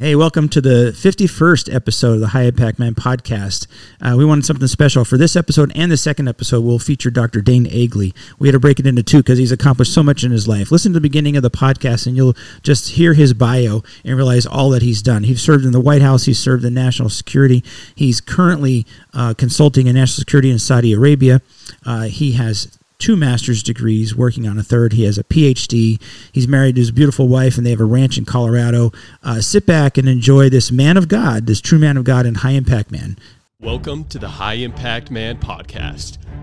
Hey, welcome to the 51st episode of the High Impact Man podcast. Uh, we wanted something special for this episode and the second episode. We'll feature Dr. Dane Egli. We had to break it into two because he's accomplished so much in his life. Listen to the beginning of the podcast and you'll just hear his bio and realize all that he's done. He's served in the White House, he's served in national security. He's currently uh, consulting in national security in Saudi Arabia. Uh, he has two master's degrees, working on a third. He has a PhD. He's married to his beautiful wife, and they have a ranch in Colorado. Uh, sit back and enjoy this man of God, this true man of God and high impact man. Welcome to the High Impact Man podcast.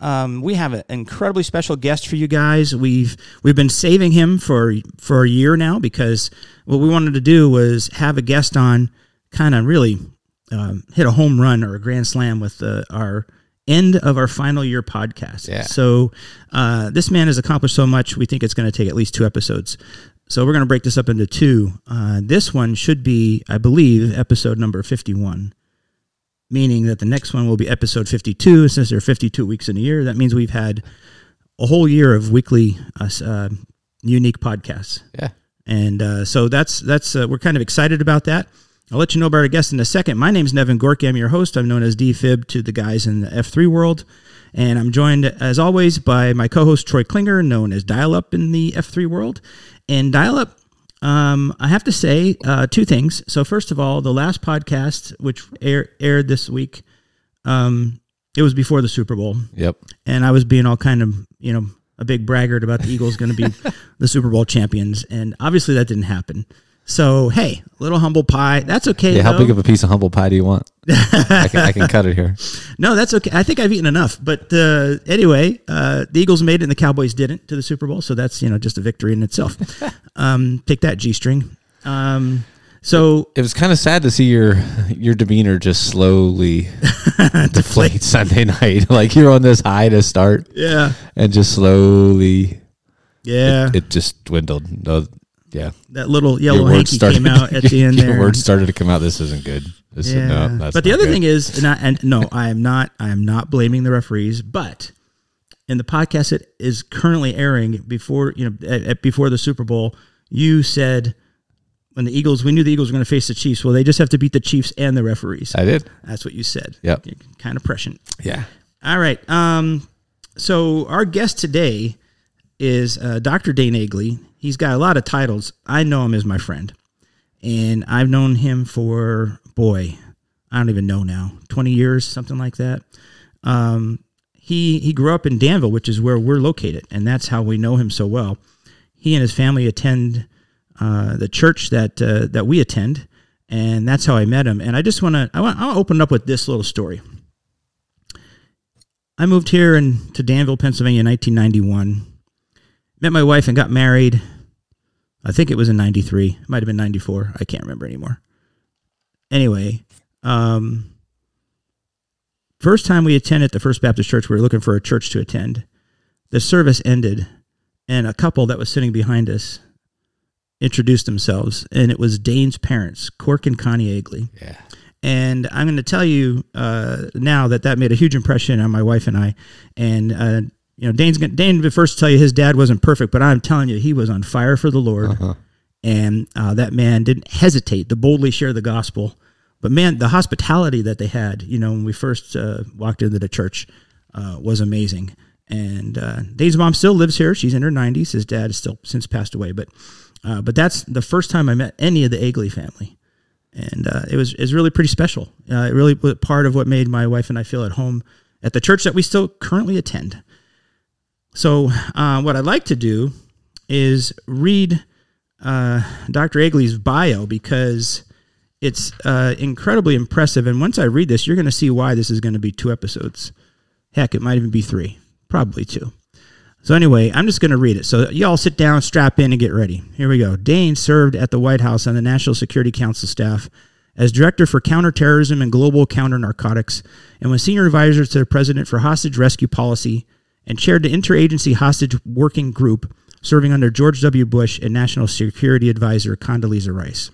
Um, we have an incredibly special guest for you guys. We've we've been saving him for for a year now because what we wanted to do was have a guest on, kind of really um, hit a home run or a grand slam with uh, our end of our final year podcast. Yeah. So uh, this man has accomplished so much. We think it's going to take at least two episodes. So we're going to break this up into two. Uh, this one should be, I believe, episode number fifty-one meaning that the next one will be episode 52 since there are 52 weeks in a year that means we've had a whole year of weekly uh, uh, unique podcasts. Yeah. and uh, so that's that's uh, we're kind of excited about that. I'll let you know about our guest in a second. My name's nevin gorky. I'm your host. I'm known as dfib to the guys in the f3 world. And i'm joined as always by my co-host troy klinger known as dial up in the f3 world. And dial up um, I have to say uh, two things. So first of all, the last podcast, which air, aired this week, um, it was before the Super Bowl, Yep. and I was being all kind of you know a big braggart about the Eagles going to be the Super Bowl champions, and obviously that didn't happen. So hey, little humble pie, that's okay. Yeah. How though. big of a piece of humble pie do you want? I can, I can cut it here. No, that's okay. I think I've eaten enough. But uh, anyway, uh, the Eagles made it and the Cowboys didn't to the Super Bowl. So that's, you know, just a victory in itself. um, take that, G string. Um, so It was kind of sad to see your your demeanor just slowly deflate Sunday night. Like you're on this high to start, yeah, and just slowly yeah, it, it just dwindled. No, yeah. that little yellow hanky came out at the end your there. words started to come out. This isn't good. This yeah. is, no, that's but the other good. thing is, and, I, and no, I am not, I am not blaming the referees, but in the podcast that is currently airing before, you know, at, at- before the Super Bowl, you said when the Eagles, we knew the Eagles were going to face the Chiefs. Well, they just have to beat the Chiefs and the referees. I did. That's what you said. Yep. You're kind of prescient. Yeah. All right. Um, so our guest today is uh, Dr. Dane Egli. He's got a lot of titles. I know him as my friend, and I've known him for boy, I don't even know now, twenty years, something like that. Um, he he grew up in Danville, which is where we're located, and that's how we know him so well. He and his family attend uh, the church that uh, that we attend, and that's how I met him. And I just want to I want I'll open up with this little story. I moved here in to Danville, Pennsylvania in 1991. Met my wife and got married. I think it was in 93. It might have been 94. I can't remember anymore. Anyway, um, first time we attended the First Baptist Church, we were looking for a church to attend. The service ended, and a couple that was sitting behind us introduced themselves, and it was Dane's parents, Cork and Connie Egli. Yeah. And I'm going to tell you uh, now that that made a huge impression on my wife and I. And uh, you know, Dane's gonna, Dane first tell you his dad wasn't perfect, but I'm telling you, he was on fire for the Lord. And uh, that man didn't hesitate to boldly share the gospel. But man, the hospitality that they had, you know, when we first uh, walked into the church, uh, was amazing. And uh, Dane's mom still lives here; she's in her 90s. His dad has still since passed away, but uh, but that's the first time I met any of the Egli family and uh, it was it was really pretty special. Uh, it really was part of what made my wife and I feel at home at the church that we still currently attend. So, uh, what I'd like to do is read uh, Dr. Egli's bio because it's uh, incredibly impressive. And once I read this, you're going to see why this is going to be two episodes. Heck, it might even be three, probably two. So anyway, I'm just going to read it. So y'all sit down, strap in, and get ready. Here we go. Dane served at the White House on the National Security Council staff as Director for Counterterrorism and Global Counter Narcotics, and was Senior Advisor to the President for Hostage Rescue Policy, and chaired the Interagency Hostage Working Group, serving under George W. Bush and National Security Advisor Condoleezza Rice.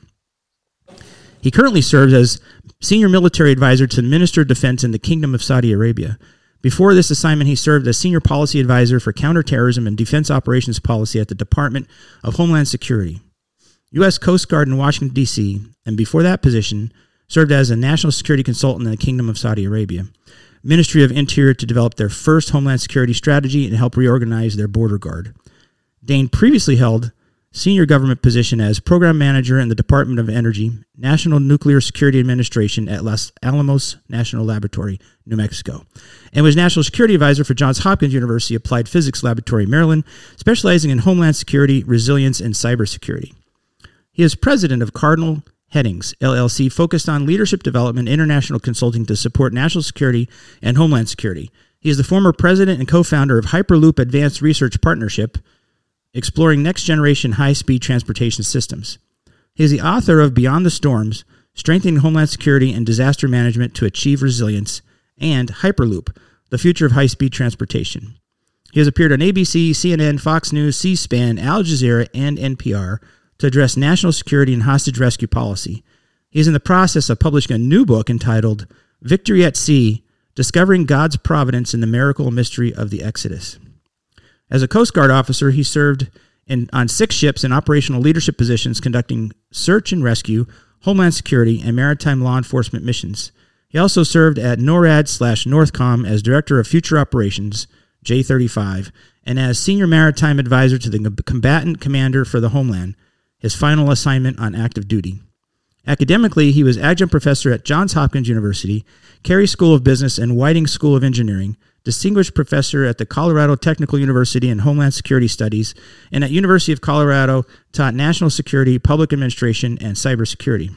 He currently serves as Senior Military Advisor to the Minister of Defense in the Kingdom of Saudi Arabia. Before this assignment, he served as Senior Policy Advisor for Counterterrorism and Defense Operations Policy at the Department of Homeland Security. U.S. Coast Guard in Washington, D.C., and before that position, served as a national security consultant in the Kingdom of Saudi Arabia, Ministry of Interior to develop their first Homeland Security strategy and help reorganize their border guard. Dane previously held senior government position as program manager in the Department of Energy, National Nuclear Security Administration at Los Alamos National Laboratory, New Mexico, and was National Security Advisor for Johns Hopkins University Applied Physics Laboratory, Maryland, specializing in homeland security, resilience, and cybersecurity. He is president of Cardinal Headings, LLC, focused on leadership development, international consulting to support national security and homeland security. He is the former president and co founder of Hyperloop Advanced Research Partnership, exploring next generation high speed transportation systems. He is the author of Beyond the Storms Strengthening Homeland Security and Disaster Management to Achieve Resilience, and Hyperloop The Future of High Speed Transportation. He has appeared on ABC, CNN, Fox News, C SPAN, Al Jazeera, and NPR to address national security and hostage rescue policy. He is in the process of publishing a new book entitled Victory at Sea Discovering God's Providence in the Miracle Mystery of the Exodus. As a Coast Guard officer, he served in, on six ships in operational leadership positions conducting search and rescue, homeland security, and maritime law enforcement missions. He also served at NORAD slash Northcom as Director of Future Operations, J35, and as Senior Maritime Advisor to the Combatant Commander for the Homeland, his final assignment on active duty. Academically, he was adjunct professor at Johns Hopkins University, Carey School of Business, and Whiting School of Engineering, distinguished professor at the Colorado Technical University in Homeland Security Studies, and at University of Colorado taught national security, public administration, and cybersecurity.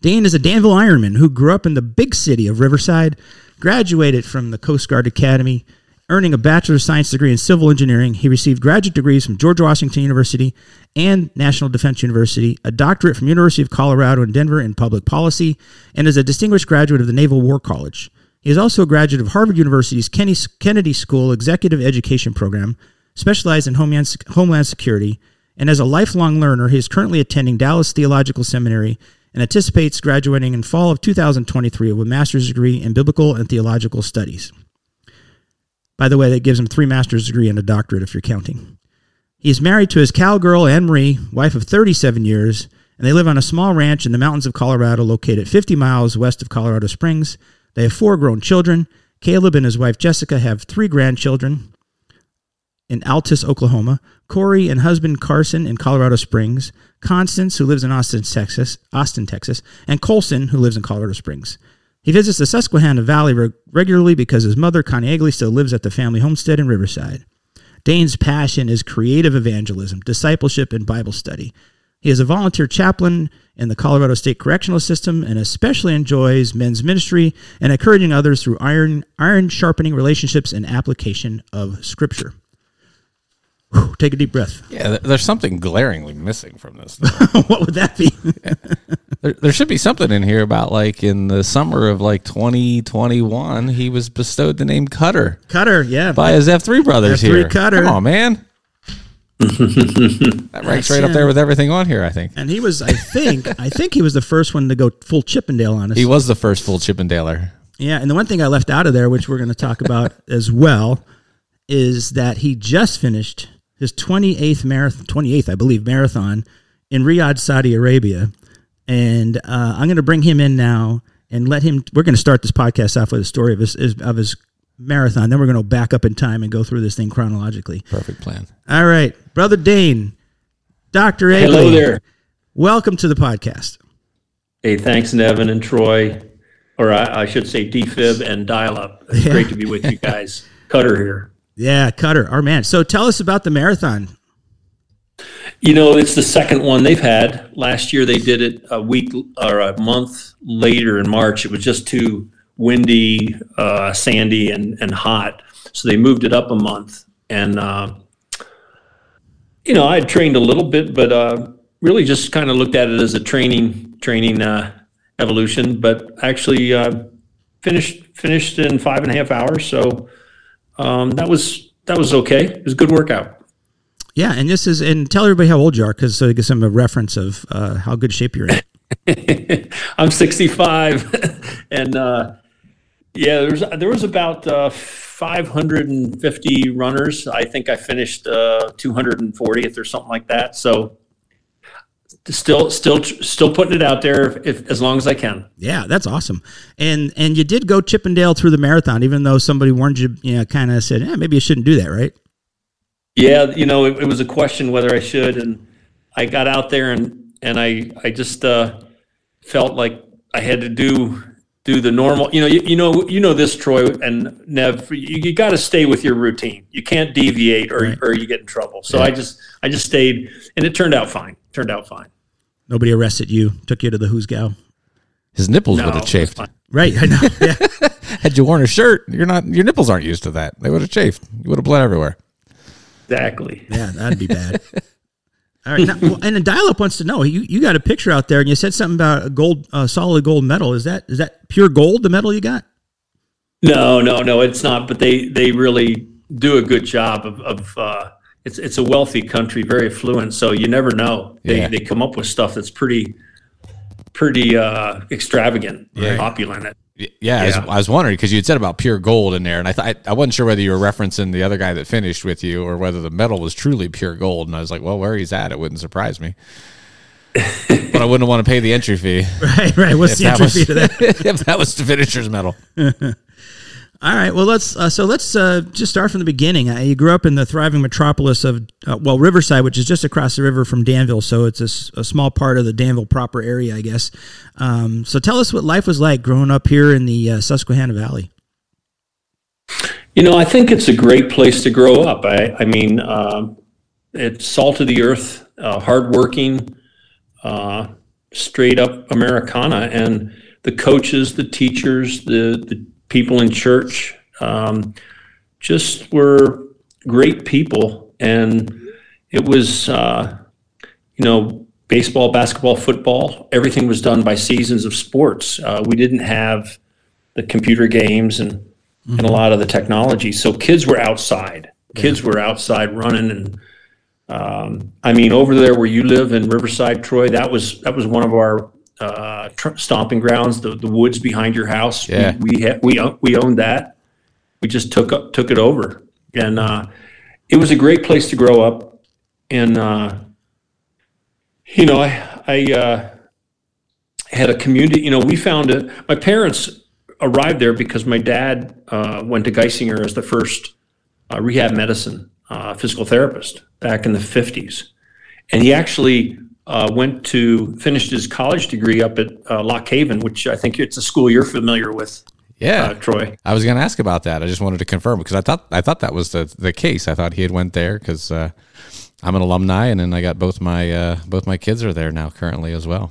Dane is a Danville Ironman who grew up in the big city of Riverside, graduated from the Coast Guard Academy, earning a Bachelor of Science degree in Civil Engineering. He received graduate degrees from George Washington University and National Defense University, a doctorate from University of Colorado in Denver in Public Policy, and is a distinguished graduate of the Naval War College. He is also a graduate of Harvard University's Kennedy School Executive Education Program, specialized in Homeland Security, and as a lifelong learner, he is currently attending Dallas Theological Seminary and anticipates graduating in fall of 2023 with a master's degree in biblical and theological studies. By the way, that gives him three master's degree and a doctorate if you're counting. He is married to his cowgirl Anne Marie, wife of 37 years, and they live on a small ranch in the mountains of Colorado located 50 miles west of Colorado Springs. They have four grown children. Caleb and his wife Jessica have three grandchildren in Altus, Oklahoma, Corey and husband Carson in Colorado Springs, Constance, who lives in Austin, Texas, Austin, Texas, and Colson, who lives in Colorado Springs. He visits the Susquehanna Valley re- regularly because his mother, Connie Egli, still lives at the family homestead in Riverside. Dane's passion is creative evangelism, discipleship, and Bible study. He is a volunteer chaplain in the Colorado State Correctional System and especially enjoys men's ministry and encouraging others through iron, iron sharpening relationships and application of Scripture. Whew, take a deep breath. Yeah, there's something glaringly missing from this. what would that be? there, there should be something in here about like in the summer of like 2021, he was bestowed the name Cutter Cutter, yeah. by his F3 brothers F3 here. Cutter. Come on, man. that ranks right up there with everything on here, I think. And he was, I think, I think he was the first one to go full Chippendale on us. He was the first full Chippendailer. Yeah, and the one thing I left out of there, which we're going to talk about as well, is that he just finished his 28th marathon, 28th, I believe, marathon in Riyadh, Saudi Arabia. And uh, I'm going to bring him in now and let him. We're going to start this podcast off with a story of his of his marathon. Then we're going to back up in time and go through this thing chronologically. Perfect plan. All right, brother Dane, Doctor Egli. Hello there. Welcome to the podcast. Hey, thanks, Nevin and Troy, or I, I should say DFib and Dial Up. It's Yeah. great to be with you guys. Cutter here. Yeah, Cutter, our man. So tell us about the marathon. You know, it's the second one they've had. Last year they did it a week or a month later in March. It was just too windy, uh, sandy, and, and hot. So they moved it up a month. And, uh, you know, I had trained a little bit, but uh, really just kind of looked at it as a training training uh, evolution, but actually uh, finished finished in five and a half hours. So um, that was that was okay. It was a good workout. Yeah, and this is and tell everybody how old you are because so it gives them a reference of uh, how good shape you're in. I'm 65, and uh, yeah, there was there was about uh, 550 runners. I think I finished uh, 240th or something like that. So still still still putting it out there if, if, as long as I can. Yeah, that's awesome. And and you did go Chippendale through the marathon, even though somebody warned you, you know, kind of said, yeah, maybe you shouldn't do that, right? Yeah, you know, it, it, was a question whether I should, and I got out there and and I I just uh, felt like I had to do do the normal. You know, you, you know you know this, Troy and Nev. You, you got to stay with your routine. You can't deviate, or right. or you get in trouble. So yeah. I just I just stayed, and it turned out fine. Turned out fine. Nobody arrested you, took you to the Hoosgow. His nipples no, would have chafed. Right, I know. Yeah. Had you worn a shirt, you're not. Your nipples aren't used to that. They would have chafed. You would have bled everywhere. Exactly. Yeah, that'd be bad. All right, now, and the dial up wants to know you you got a picture out there, and you said something about a gold, uh, solid gold medal. Is that is that pure gold? The medal you got? No, no, no, it's not. But they they really do a good job of, of uh, it's it's a wealthy country, very affluent. So you never know. They yeah. they come up with stuff that's pretty pretty uh, extravagant, yeah. opulent. Yeah, yeah. I, was, I was wondering because you had said about pure gold in there, and I thought I wasn't sure whether you were referencing the other guy that finished with you or whether the medal was truly pure gold. And I was like, well, where he's at, it wouldn't surprise me. but I wouldn't want to pay the entry fee. Right, right. What's the entry was, fee to that? if that was the finisher's medal. All right. Well, let's uh, so let's uh, just start from the beginning. Uh, you grew up in the thriving metropolis of uh, well Riverside, which is just across the river from Danville, so it's a, a small part of the Danville proper area, I guess. Um, so tell us what life was like growing up here in the uh, Susquehanna Valley. You know, I think it's a great place to grow up. I, I mean, um, it's salt of the earth, uh, hardworking, straight up Americana, and the coaches, the teachers, the the people in church um, just were great people. And it was, uh, you know, baseball, basketball, football, everything was done by seasons of sports. Uh, we didn't have the computer games and, mm-hmm. and a lot of the technology. So kids were outside. Kids were outside running and um, I mean, over there where you live in Riverside, Troy, that was that was one of our uh, tr- stomping grounds, the, the woods behind your house. Yeah. We we, ha- we, we owned that. We just took up, took it over, and uh, it was a great place to grow up. And uh, you know, I I uh, had a community. You know, we found it. My parents arrived there because my dad uh, went to Geisinger as the first uh, rehab medicine uh, physical therapist back in the fifties, and he actually uh, went to finished his college degree up at uh, Lock Haven, which I think it's a school you're familiar with. Yeah, uh, Troy. I was going to ask about that. I just wanted to confirm because I thought I thought that was the the case. I thought he had went there because uh, I'm an alumni, and then I got both my uh, both my kids are there now currently as well.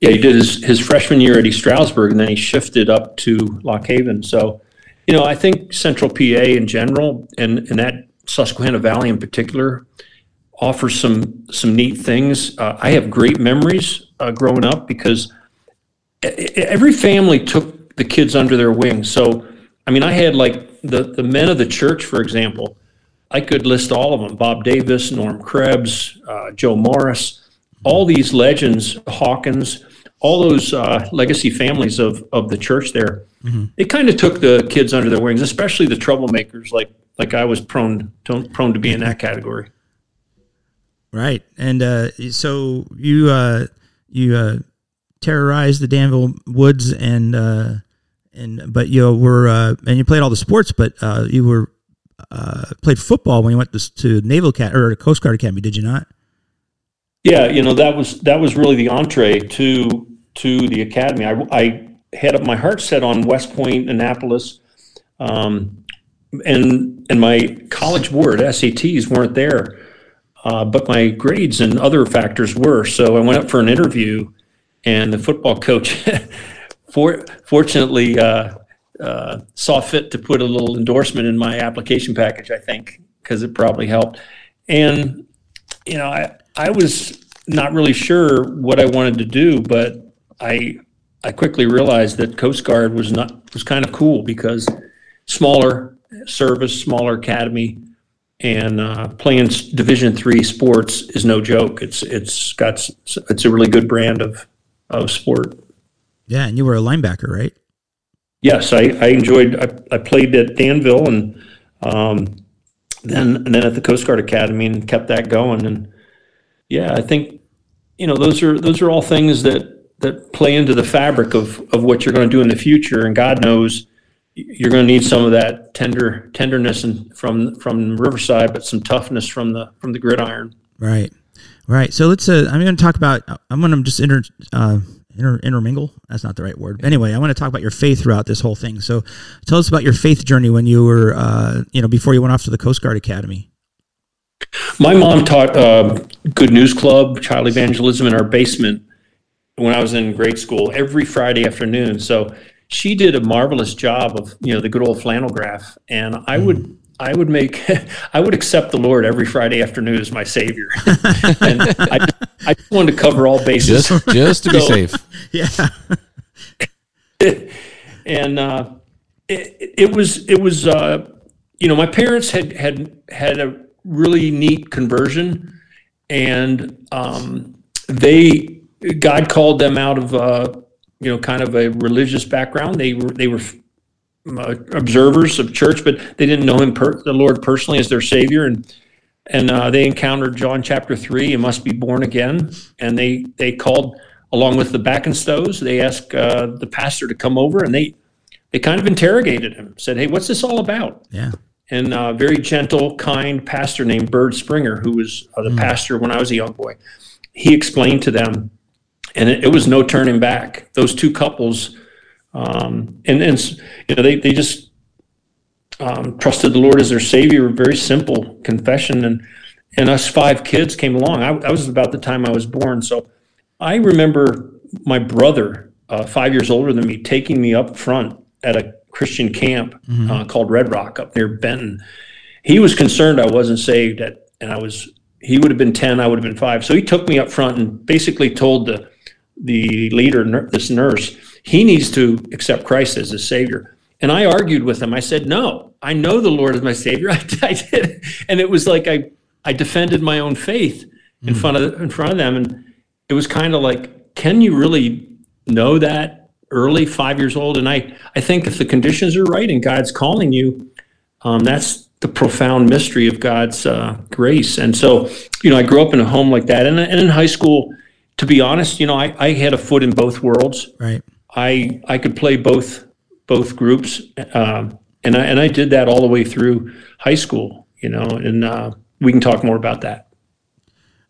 Yeah, he did his, his freshman year at East Stroudsburg, and then he shifted up to Lock Haven. So, you know, I think Central PA in general, and and that Susquehanna Valley in particular, offers some some neat things. Uh, I have great memories uh, growing up because every family took the kids under their wing. So, I mean, I had like the the men of the church, for example. I could list all of them: Bob Davis, Norm Krebs, uh, Joe Morris, all these legends, Hawkins, all those uh, legacy families of of the church. There, mm-hmm. it kind of took the kids under their wings, especially the troublemakers, like like I was prone to, prone to be in that category. Right, and uh, so you uh, you uh, terrorized the Danville woods, and uh, and but you were uh, and you played all the sports, but uh, you were played football when you went to, to Naval Academy or Coast Guard Academy, did you not? Yeah, you know that was that was really the entree to to the academy. I, I had my heart set on West Point, Annapolis, um, and and my college board SATs weren't there. Uh, but my grades and other factors were. So I went up for an interview, and the football coach, for, fortunately, uh, uh, saw fit to put a little endorsement in my application package. I think because it probably helped. And you know, I I was not really sure what I wanted to do, but I I quickly realized that Coast Guard was not was kind of cool because smaller service, smaller academy, and uh, playing Division three sports is no joke. It's it's got it's a really good brand of of sport. Yeah, and you were a linebacker, right? Yes, I, I enjoyed. I, I played at Danville and um, then and then at the Coast Guard Academy and kept that going. And yeah, I think you know those are those are all things that that play into the fabric of of what you're going to do in the future. And God knows you're going to need some of that tender tenderness and from from Riverside, but some toughness from the from the gridiron. Right, right. So let's. Uh, I'm going to talk about. I'm going to just inter, uh, inter, intermingle. That's not the right word. Anyway, I want to talk about your faith throughout this whole thing. So, tell us about your faith journey when you were, uh, you know, before you went off to the Coast Guard Academy. My mom taught uh, Good News Club, child evangelism in our basement when I was in grade school every Friday afternoon. So she did a marvelous job of you know the good old flannel graph, and I would I would make I would accept the Lord every Friday afternoon as my savior, and I, I just wanted to cover all bases. Just just to be So- safe. Yeah. and uh, it, it was it was uh, you know my parents had had had a really neat conversion, and um, they God called them out of uh, you know kind of a religious background. They were they were uh, observers of church, but they didn't know him per- the Lord personally as their Savior, and and uh, they encountered John chapter three. You must be born again, and they they called along with the Backenstows. They asked uh, the pastor to come over, and they they kind of interrogated him. Said, "Hey, what's this all about?" Yeah. And a very gentle, kind pastor named Bird Springer, who was uh, the pastor when I was a young boy, he explained to them, and it, it was no turning back. Those two couples, um, and and you know they they just um, trusted the Lord as their Savior. A very simple confession, and and us five kids came along. I, I was about the time I was born, so I remember my brother, uh, five years older than me, taking me up front at a Christian camp uh, called Red Rock up near Benton. He was concerned I wasn't saved, at, and I was. He would have been ten, I would have been five. So he took me up front and basically told the the leader, this nurse, he needs to accept Christ as his Savior. And I argued with him. I said, "No, I know the Lord is my Savior. I, I did." And it was like I I defended my own faith in front of in front of them, and it was kind of like, can you really know that early, five years old? And I, I think if the conditions are right and God's calling you, um, that's the profound mystery of God's uh, grace. And so, you know, I grew up in a home like that. And, and in high school, to be honest, you know, I, I had a foot in both worlds. Right. I, I could play both, both groups. Um, and I, and I did that all the way through high school, you know, and uh, we can talk more about that.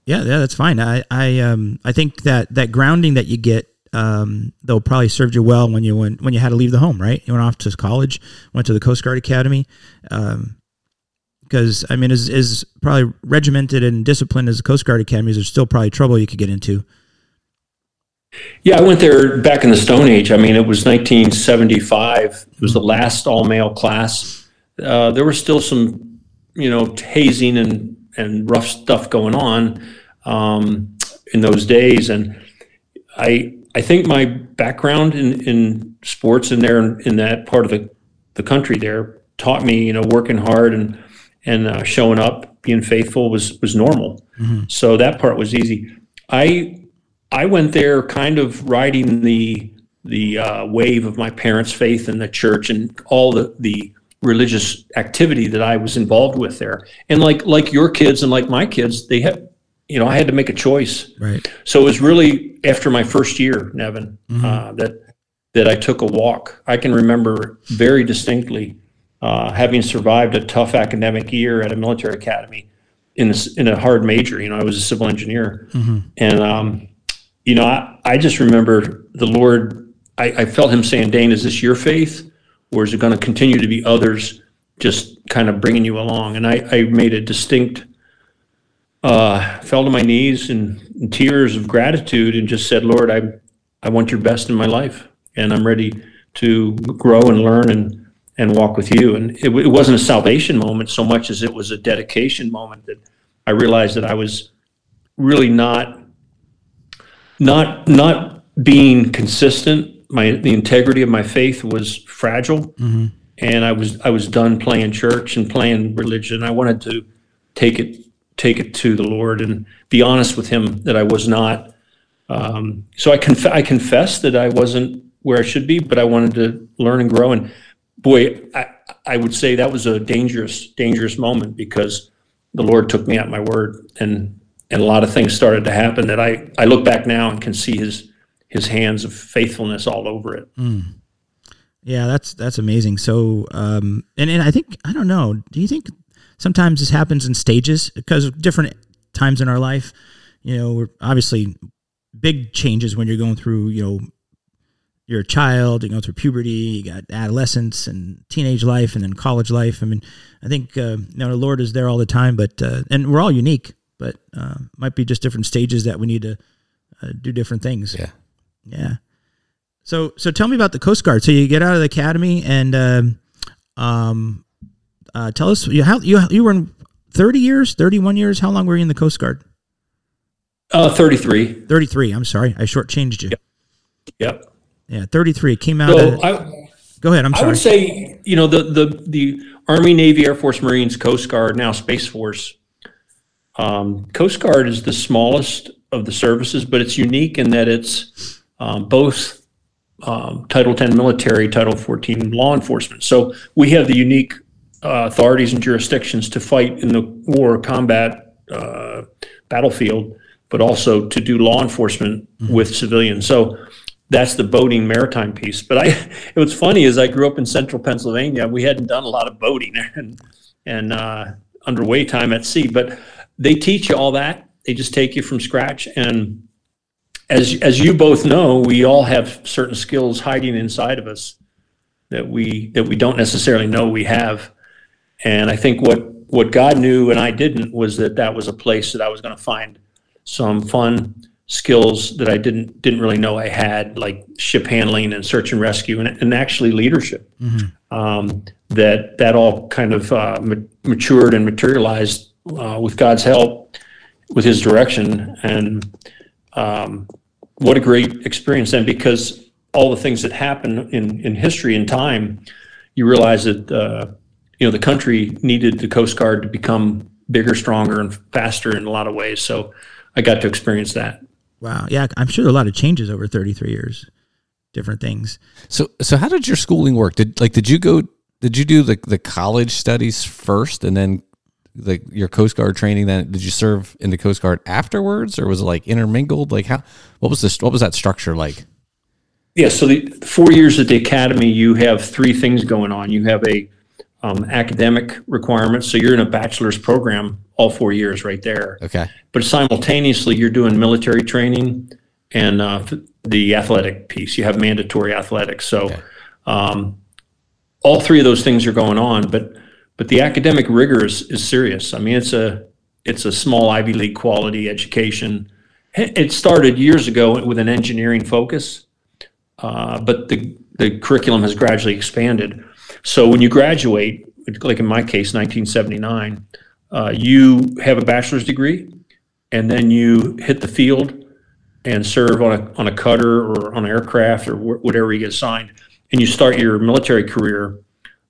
Yeah, yeah, that's fine. I, I, um, I think that that grounding that you get, um, they'll probably served you well when you went when you had to leave the home, right? You went off to college, went to the Coast Guard Academy, um, because I mean, as is probably regimented and disciplined as the Coast Guard academies, there's still probably trouble you could get into. Yeah, I went there back in the Stone Age. I mean, it was 1975. It was the last all male class. Uh, there was still some, you know, hazing and, and rough stuff going on um, in those days. And I I think my background in, in sports in there in that part of the, the country there taught me, you know, working hard and and uh, showing up, being faithful was was normal. So that part was easy. I I went there kind of riding the the uh, wave of my parents' faith in the church and all the the religious activity that I was involved with there. And like like your kids and like my kids, they had you know I had to make a choice. Right. So it was really after my first year, Nevin, uh, that that I took a walk. I can remember very distinctly uh, having survived a tough academic year at a military academy in a, s- in a hard major. You know, I was a civil engineer, and um, you know, I, I just remember the Lord. I, I felt Him saying, "Dane, is this your faith, or is it going to continue to be others just kind of bringing you along?" And I, I made a distinct uh, fell to my knees in, in tears of gratitude and just said, Lord, I, I want your best in my life and I'm ready to grow and learn and, and walk with you. And it, it wasn't a salvation moment so much as it was a dedication moment that I realized that I was really not not not being consistent. My the integrity of my faith was fragile, and I was I was done playing church and playing religion. I wanted to take it take it to the Lord and be honest with Him that I was not. Um, so I conf- I confessed that I wasn't where I should be, but I wanted to learn and grow. And boy, I I would say that was a dangerous dangerous moment because the Lord took me at my word, and and a lot of things started to happen that I I look back now and can see His His hands of faithfulness all over it. Yeah, that's that's amazing. So, um, and and I think I don't know. Do you think sometimes this happens in stages because of different times in our life? You know, we're obviously big changes when you're going through. You know, you're a child, you go through puberty, you got adolescence and teenage life, and then college life. I mean, I think uh, you know the Lord is there all the time, but uh, and we're all unique, but uh, might be just different stages that we need to uh, do different things. Yeah. Yeah. So so tell me about the Coast Guard. So you get out of the academy and um, um, uh, tell us you how you you were in thirty years, thirty one years. How long were you in the Coast Guard? Uh, thirty three. Thirty three. I'm sorry, I shortchanged you. Yep. Yeah, thirty three. Came out. So of, I, go ahead. I'm sorry. I sorry. would say, you know, the, the, the Army, Navy, Air Force, Marines, Coast Guard, now Space Force. Um, Coast Guard is the smallest of the services, but it's unique in that it's um, both um, Title 10 military, Title 14 law enforcement. So we have the unique uh, authorities and jurisdictions to fight in the war combat uh, battlefield, but also to do law enforcement with civilians. So that's the boating maritime piece. But I, it was funny is I grew up in central Pennsylvania. We hadn't done a lot of boating and and uh, underway time at sea, but they teach you all that. They just take you from scratch. And as as you both know, we all have certain skills hiding inside of us that we that we don't necessarily know we have. And I think what what God knew and I didn't was that that was a place that I was going to find some fun skills that I didn't didn't really know I had, like ship handling and search and rescue, and, and actually leadership. Um, that that all kind of uh, ma- matured and materialized uh, with God's help, with His direction, and um, what a great experience then because all the things that happen in in history and time, you realize that uh, you know the country needed the Coast Guard to become bigger, stronger, and faster in a lot of ways. So I got to experience that. wow. Yeah, I'm sure a lot of changes over thirty three years. Different things. So so how did your schooling work? Did like did you go did you do the the college studies first and then like your Coast Guard training then did you serve in the Coast Guard afterwards or was it like intermingled? Like how what was this what was that structure like? Yeah, so the the four years at the academy, you have three things going on. You have a um, academic requirement, so you're in a bachelor's program all four years right there. Okay. But simultaneously, you're doing military training and uh, the athletic piece. You have mandatory athletics, so Okay. um, all three of those things are going on. But but the academic rigor is, is serious. I mean, it's a it's a small Ivy League quality education. It started years ago with an engineering focus, uh, but the the curriculum has gradually expanded. So when you graduate, like in my case, 1979, uh, you have a bachelor's degree, and then you hit the field and serve on a on a cutter or on an aircraft or wh- whatever you get assigned, and you start your military career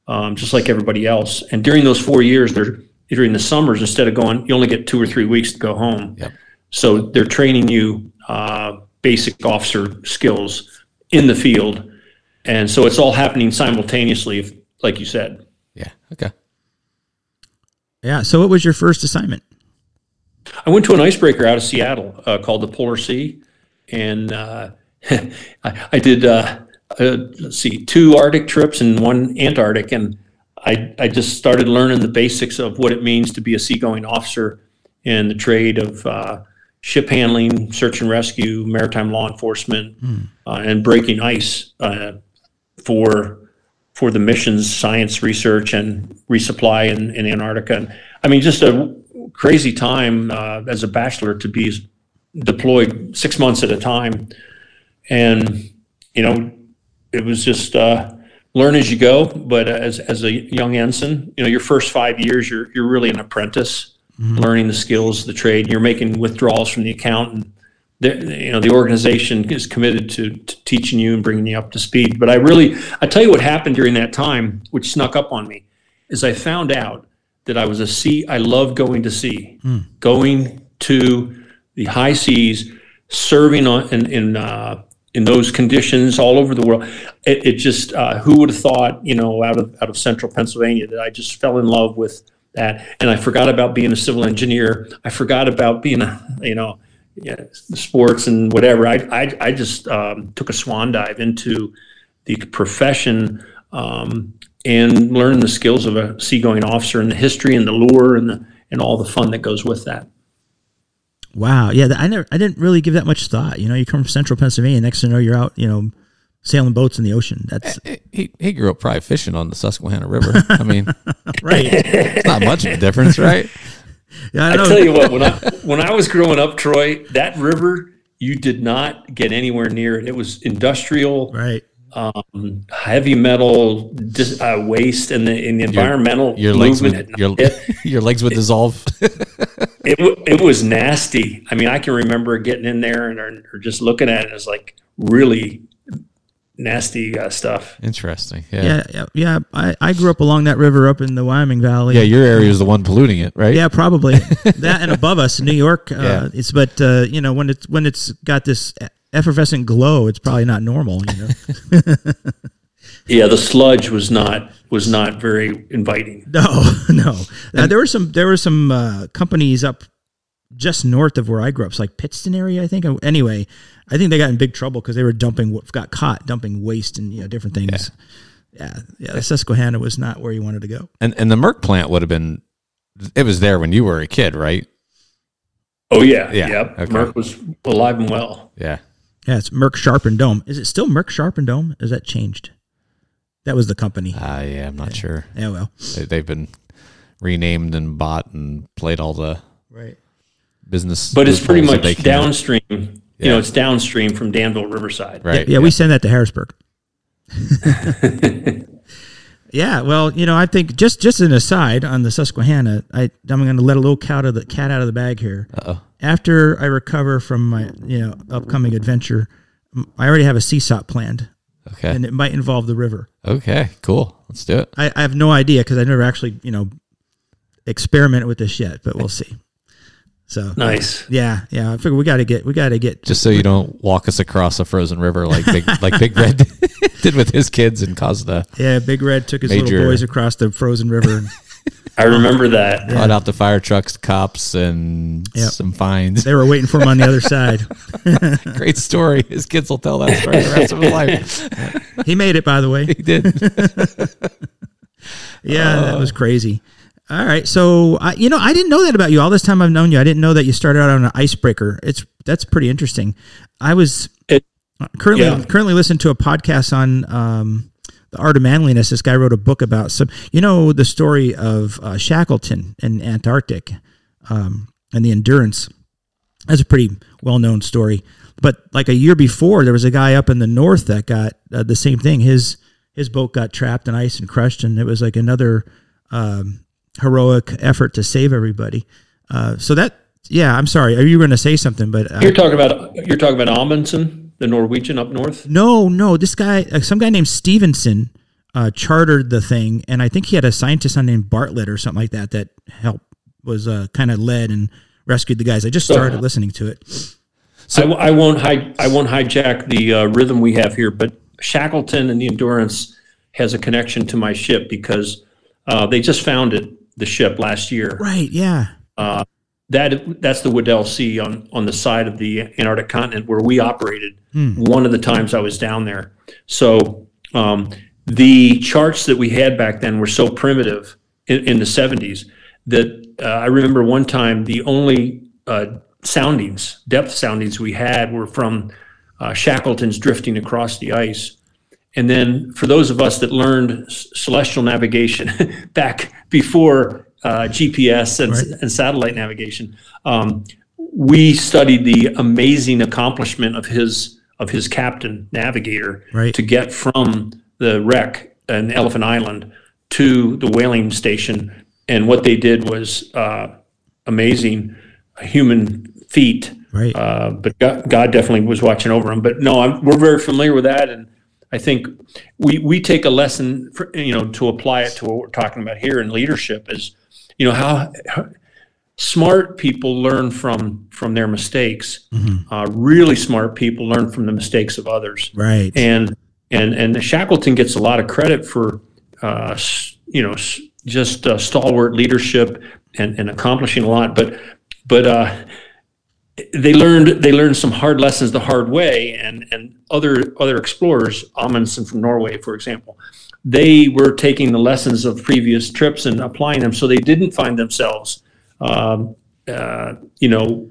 um, just like everybody else. And during those four years, they're during the summers instead of going, you only get two or three weeks to go home. Yep. So they're training you uh, basic officer skills in the field, and so it's all happening simultaneously, if, like you said. Yeah. Okay. Yeah. So what was your first assignment? I went to an icebreaker out of Seattle uh, called the Polar Sea, and uh, I, I did uh, uh, let's see two Arctic trips and one Antarctic, and I I just started learning the basics of what it means to be a seagoing officer in the trade of uh, ship handling, search and rescue, maritime law enforcement, uh, and breaking ice uh, for for the missions, science research, and resupply in, in Antarctica. And, I mean, just a crazy time uh, as a bachelor to be deployed six months at a time. And, you know, it was just uh, learn as you go. But as, as a young ensign, you know, your first five years, you're, you're really an apprentice, learning the skills, the trade. You're making withdrawals from the account and the, you know the organization is committed to, to teaching you and bringing you up to speed. But I really, I tell you what happened during that time, which snuck up on me, is I found out that I was a sea. I love going to sea, going to the high seas, serving on in in, uh, in those conditions all over the world. It, it just uh, who would have thought, you know, out of out of central Pennsylvania, that I just fell in love with that, and I forgot about being a civil engineer. I forgot about being a you know. Yeah, sports and whatever. I I, I just um, took a swan dive into the profession um, and learn the skills of a seagoing officer and the history and the lure and the and all the fun that goes with that. Wow. Yeah. I never, I didn't really give that much thought. You know, you come from central Pennsylvania, next to you know, you're out, you know, sailing boats in the ocean. That's eh, eh, He, he grew up probably fishing on the Susquehanna River. I mean, right. it's not much of a difference, right? Yeah. I, I tell you what, when I when I was growing up, Troy, that river you did not get anywhere near it. It was industrial, right. Um, heavy metal dis, uh, waste, and the, and the environmental Your legs movement. would your, it, your legs would dissolve. it, wa- it was nasty. I mean, I can remember getting in there and or, or just looking at it as like really nasty uh, stuff. Interesting. Yeah. Yeah. Yeah. Yeah. I, I grew up along that river up in the Wyoming Valley. Yeah, your area is the one polluting it, right? Yeah, probably that and above us, New York. Uh, Yeah. It's but uh, you know when it's when it's got this effervescent glow, it's probably not normal. You know. Yeah, the sludge was not was not very inviting. no, no. Uh, there were some there were some uh, companies up just north of where I grew up, it's like Pittston area, I think. Uh, Anyway, I think they got in big trouble because they were dumping got caught dumping waste and you know different things. Yeah, yeah. Susquehanna was not where you wanted to go. And and the Merck plant would have been it was there when you were a kid, right? Oh yeah, Yeah, yep. okay. Merck was alive and well. Yeah. Yeah, it's Merck Sharp and Dohme. Is it still Merck Sharp and Dohme? Is that changed? That was the company. Uh, yeah, I'm not sure. yeah, well, They, they've been renamed and bought and played all the right. business. But it's pretty much they can. downstream. You know, it's downstream from Danville Riverside. Right. Yeah, we send that to Harrisburg. yeah, well, you know, I think just just an aside on the Susquehanna, I I'm going to let a little cat out of the cat out of the bag here. Uh-oh. After I recover from my you know upcoming adventure, I already have a CSAUP planned, Okay. and it might involve the river. okay. Cool. Let's do it. I, I have no idea because I never actually you know experimented with this yet, but we'll see. So Nice. yeah, yeah, I figure we got to get we got to get Just so you don't walk us across a frozen river like Big like Big Red did with his kids and caused the yeah. Big Red took his Major- little boys across the frozen river. And, I remember that. brought out the fire trucks, cops, and Yep. some fines. they were waiting for him on the other side. Great story. His kids will tell that story the rest of his life. He made it, by the way. He did. Yeah, that was oh. crazy. All right, so I, you know, I didn't know that about you. All this time I've known you, I didn't know that you started out on an icebreaker. It's that's pretty interesting. I was It- currently yeah. currently listening to a podcast on um, the art of manliness. This guy wrote a book about some, you know, the story of uh, Shackleton in Antarctic um, and the endurance. That's a pretty well known story. But like a year before, there was a guy up in the north that got uh, the same thing. His his boat got trapped in ice and crushed, and it was like another um, heroic effort to save everybody. Uh, so that, yeah, I'm sorry. Are you going to say something? But uh, You're talking about you're talking about Amundsen, the Norwegian up north. no, no, this guy, uh, some guy named Stevenson, uh, chartered the thing, and I think he had a scientist on named Bartlett or something like that that helped was uh, kind of led and rescued the guys. I just started listening to it. I, w- I won't hi- I won't hijack the uh, rhythm we have here, but Shackleton and the Endurance has a connection to my ship because uh, they just found it the ship last year. Right? Yeah. That that's the Weddell Sea on on the side of the Antarctic continent where we operated. One of the times I was down there, so um, the charts that we had back then were so primitive in, in the '70s that uh, I remember one time the only uh, soundings, depth soundings we had were from uh, Shackleton's drifting across the ice. And then for those of us that learned s- celestial navigation back before uh, GPS and, and satellite navigation, um, we studied the amazing accomplishment of his of his captain navigator Right. to get from the wreck in Elephant Island to the whaling station. And what they did was uh, amazing human feat Right. Uh, but God, God definitely was watching over him. But no, I'm, we're very familiar with that, and I think we we take a lesson, for, you know, to apply it to what we're talking about here in leadership is, you know, how, how smart people learn from from their mistakes. Uh, really smart people learn from the mistakes of others right. and and and Shackleton gets a lot of credit for uh, you know just uh, stalwart leadership and, and accomplishing a lot, but but uh, they learned they learned some hard lessons the hard way, and and other other explorers, Amundsen from Norway, for example, they were taking the lessons of previous trips and applying them, so they didn't find themselves, um, uh, you know,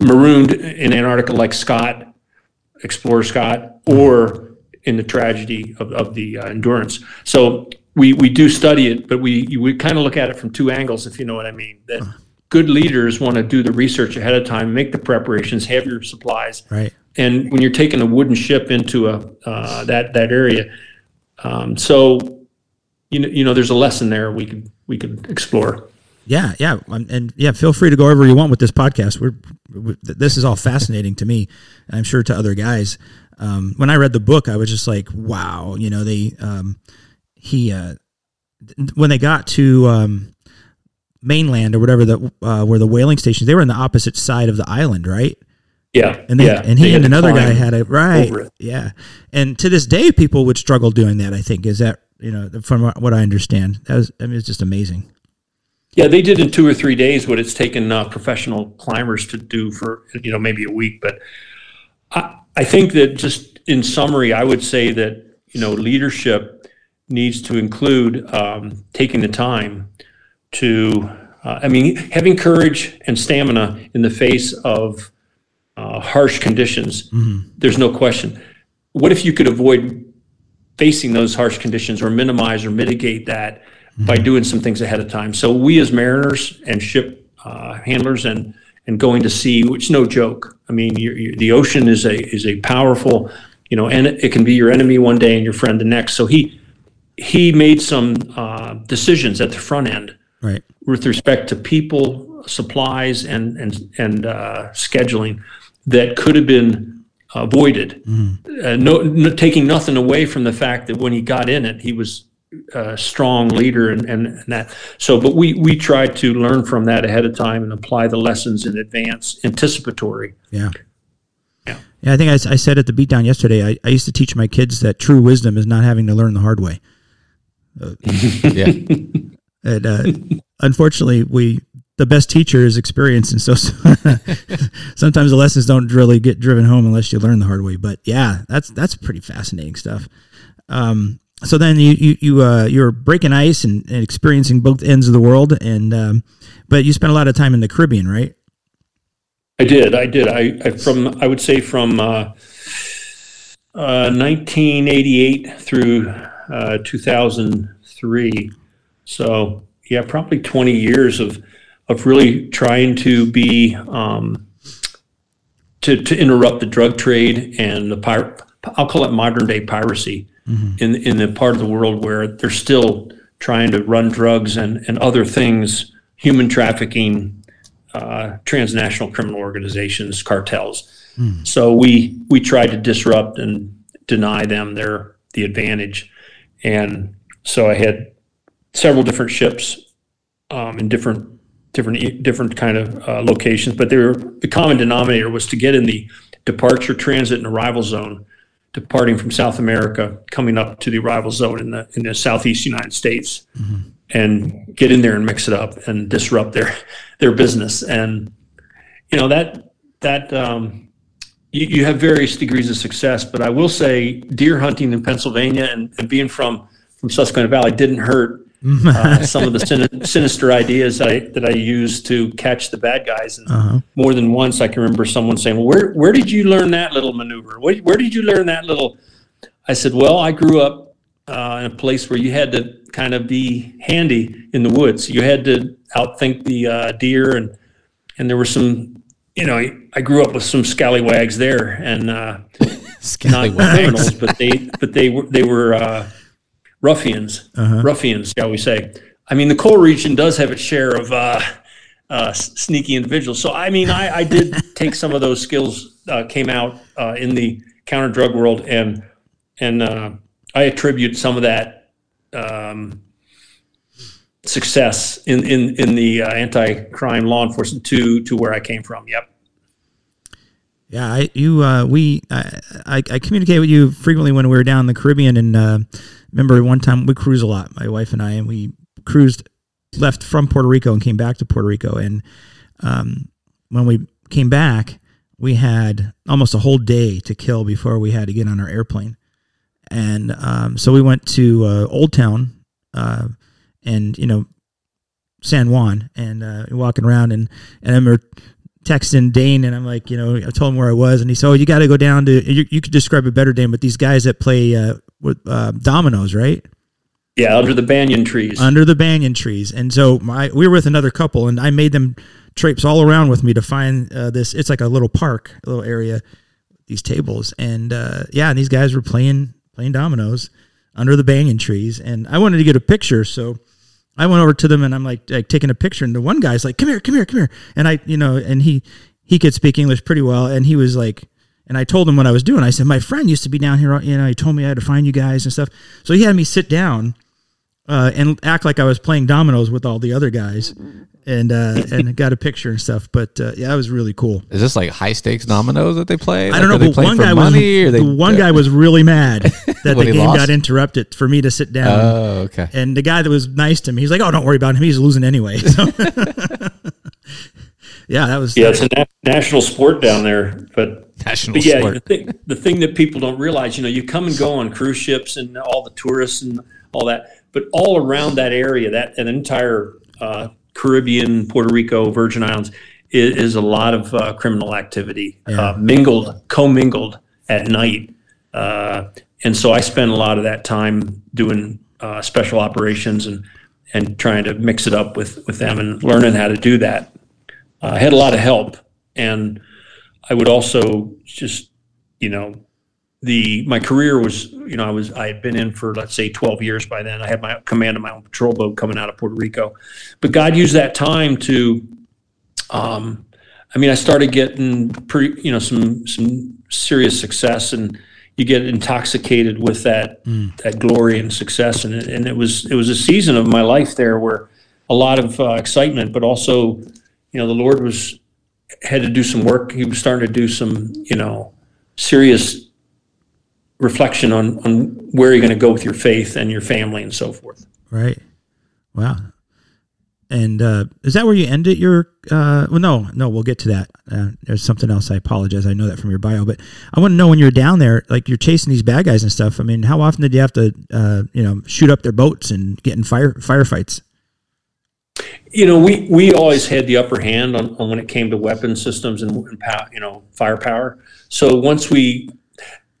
marooned in Antarctica like Scott Explorer Scott or in the tragedy of, of the uh, endurance. So we, we do study it, but we, we kind of look at it from two angles, if you know what I mean. That good leaders want to do the research ahead of time, make the preparations, have your supplies. Right. And when you're taking a wooden ship into a, uh, that, that area, um, so, you know, you know, there's a lesson there we could, we could explore. Yeah, yeah, um, and yeah. Feel free to go wherever you want with this podcast. We're, we this is all fascinating to me. I'm sure to other guys. Um, when I read the book, I was just like, wow. You know, they um, he uh, when they got to um, mainland or whatever the uh, where the whaling stations, they were on the opposite side of the island, right? Yeah. And they, yeah. and he and another guy had a right. over it. Yeah, and to this day, people would struggle doing that. I think is that you know from what I understand, that was I mean it's just amazing. Yeah, they did in two or three days what it's taken uh, professional climbers to do for you know maybe a week. But I, I think that just in summary, I would say that you know leadership needs to include um, taking the time to. Uh, I mean, having courage and stamina in the face of uh, harsh conditions. There's no question. What if you could avoid facing those harsh conditions or minimize or mitigate that by doing some things ahead of time. So we as mariners and ship uh, handlers and and going to sea, which is no joke. I mean, you you the ocean is a is a powerful, you know, and it can be your enemy one day and your friend the next. So he he made some uh, decisions at the front end Right. with respect to people, supplies, and and and uh, scheduling that could have been avoided. Uh, no, no, taking nothing away from the fact that when he got in it, he was a strong leader and, and, and that. So, but we we tried to learn from that ahead of time and apply the lessons in advance, anticipatory. Yeah. Yeah. Yeah, I think I, I said at the beatdown yesterday. I, I used to teach my kids that true wisdom is not having to learn the hard way. Yeah. And uh, unfortunately, we the best teacher is experience, and so sometimes the lessons don't really get driven home unless you learn the hard way. But yeah, that's that's pretty fascinating stuff. Um, so then you you you uh, you're breaking ice and, and experiencing both ends of the world, and um, but you spent a lot of time in the Caribbean, right? I did. I did. I, I from I would say from uh, uh, 1988 through uh, 2003. So yeah, probably 20 years of of really trying to be um, to to interrupt the drug trade and the pir- I'll call it modern day piracy in in the part of the world where they're still trying to run drugs and and other things, human trafficking, uh, transnational criminal organizations, cartels. So we we tried to disrupt and deny them their the advantage, and so I had several different ships um, in different different different kind of uh, locations, but they were the common denominator was to get in the departure, transit, and arrival zone, departing from South America, coming up to the arrival zone in the in the southeast United States, and get in there and mix it up and disrupt their their business. And you know that that um, you, you have various degrees of success, but I will say deer hunting in Pennsylvania and, and being from from Susquehanna Valley didn't hurt. Uh, some of the sin- sinister ideas I, that I used to catch the bad guys. And more than once, I can remember someone saying, well, "Where where did you learn that little maneuver? Where, where did you learn that little?" I said, "Well, I grew up uh, in a place where you had to kind of be handy in the woods. You had to outthink the uh, deer, and and there were some, you know, I grew up with some scallywags there, and uh, not criminals, but they but they were they were ruffians, ruffians, shall we say? I mean, the coal region does have its share of uh, uh, sneaky individuals. So I mean, I, I did take some of those skills uh, came out uh, in the counter drug world, and and uh, I attribute some of that um, success in in in the uh, anti crime law enforcement to to where I came from. Yep. Yeah, I you uh, we I, I I communicate with you frequently when we were down in the Caribbean, and uh, remember one time we cruise a lot, my wife and I, and we cruised left from Puerto Rico and came back to Puerto Rico, and um, when we came back, we had almost a whole day to kill before we had to get on our airplane, and um, so we went to uh, Old Town, uh, and you know San Juan, and uh, walking around, and and I remember texting Dane and I'm like, you know, I told him where I was and he said, oh, you got to go down to, you, you could describe it better, Dane, but these guys that play uh, with uh, dominoes, right? Yeah, under the banyan trees. Under the banyan trees. And so my, we were with another couple and I made them traipse all around with me to find uh, this. It's like a little park, a little area, these tables. And uh, yeah, and these guys were playing, playing dominoes under the banyan trees. And I wanted to get a picture. So I went over to them and I'm like, like taking a picture, and the one guy's like, "Come here, come here, come here," and I, you know, and he he could speak English pretty well, and he was like, and I told him what I was doing. I said, "My friend used to be down here, you know, he told me I had to find you guys and stuff." So he had me sit down uh, and act like I was playing dominoes with all the other guys, and uh, and got a picture and stuff. But uh, yeah, that was really cool. Is this like high stakes dominoes that they play? I don't know, Like, they but one guy was money, they, the one guy was really mad that the game lost? got interrupted for me to sit down. Oh, okay. And the guy that was nice to me, he's like, "Oh, don't worry about him. He's losing anyway." So, yeah, that was yeah, it's a na- national sport down there, but National But yeah, sport. the thing, the thing that people don't realize, you know, you come and go on cruise ships and all the tourists and all that, but all around that area, that an entire uh, Caribbean, Puerto Rico, Virgin Islands, is, is a lot of uh, criminal activity, Yeah. uh, mingled, commingled at night, uh, and so I spend a lot of that time doing uh, special operations and and trying to mix it up with with them and learning how to do that. Uh, I had a lot of help and. I would also just, you know, the my career was, you know, I was I had been in for let's say 12 years by then. I had my command of my own patrol boat coming out of Puerto Rico, but God used that time to, um, I mean, I started getting pretty, you know, some some serious success, and you get intoxicated with that that glory and success, and it, and it was it was a season of my life there where a lot of uh, excitement, but also, you know, the Lord was had to do some work. He was starting to do some, you know, serious reflection on on where you're going to go with your faith and your family and so forth. right. Wow. And uh, is that where you ended your? Uh, well, no, no. We'll get to that. Uh, there's something else. I apologize. I know that from your bio, but I want to know when you're down there, like you're chasing these bad guys and stuff. I mean, how often did you have to, uh, you know, shoot up their boats and get in fire firefights? You know, we we always had the upper hand on, on when it came to weapon systems and, and pow, you know firepower. So once we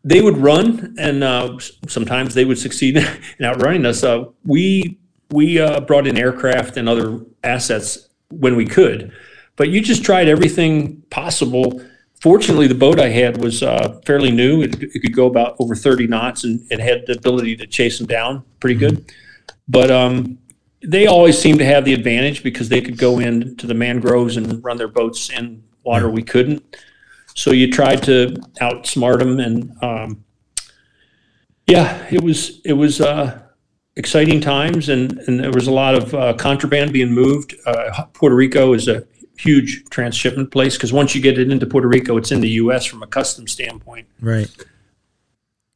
they would run, and uh, sometimes they would succeed in outrunning us. Uh, we we uh, brought in aircraft and other assets when we could, but you just tried everything possible. Fortunately, the boat I had was uh, fairly new. It, it could go about over 30 knots, and it had the ability to chase them down pretty good. But um, they always seemed to have the advantage because they could go into the mangroves and run their boats in water we couldn't. So you tried to outsmart them, and um, yeah, it was it was uh, exciting times, and and there was a lot of uh, contraband being moved. Uh, Puerto Rico is a huge transshipment place because once you get it into Puerto Rico, it's in the U.S. from a customs standpoint Right.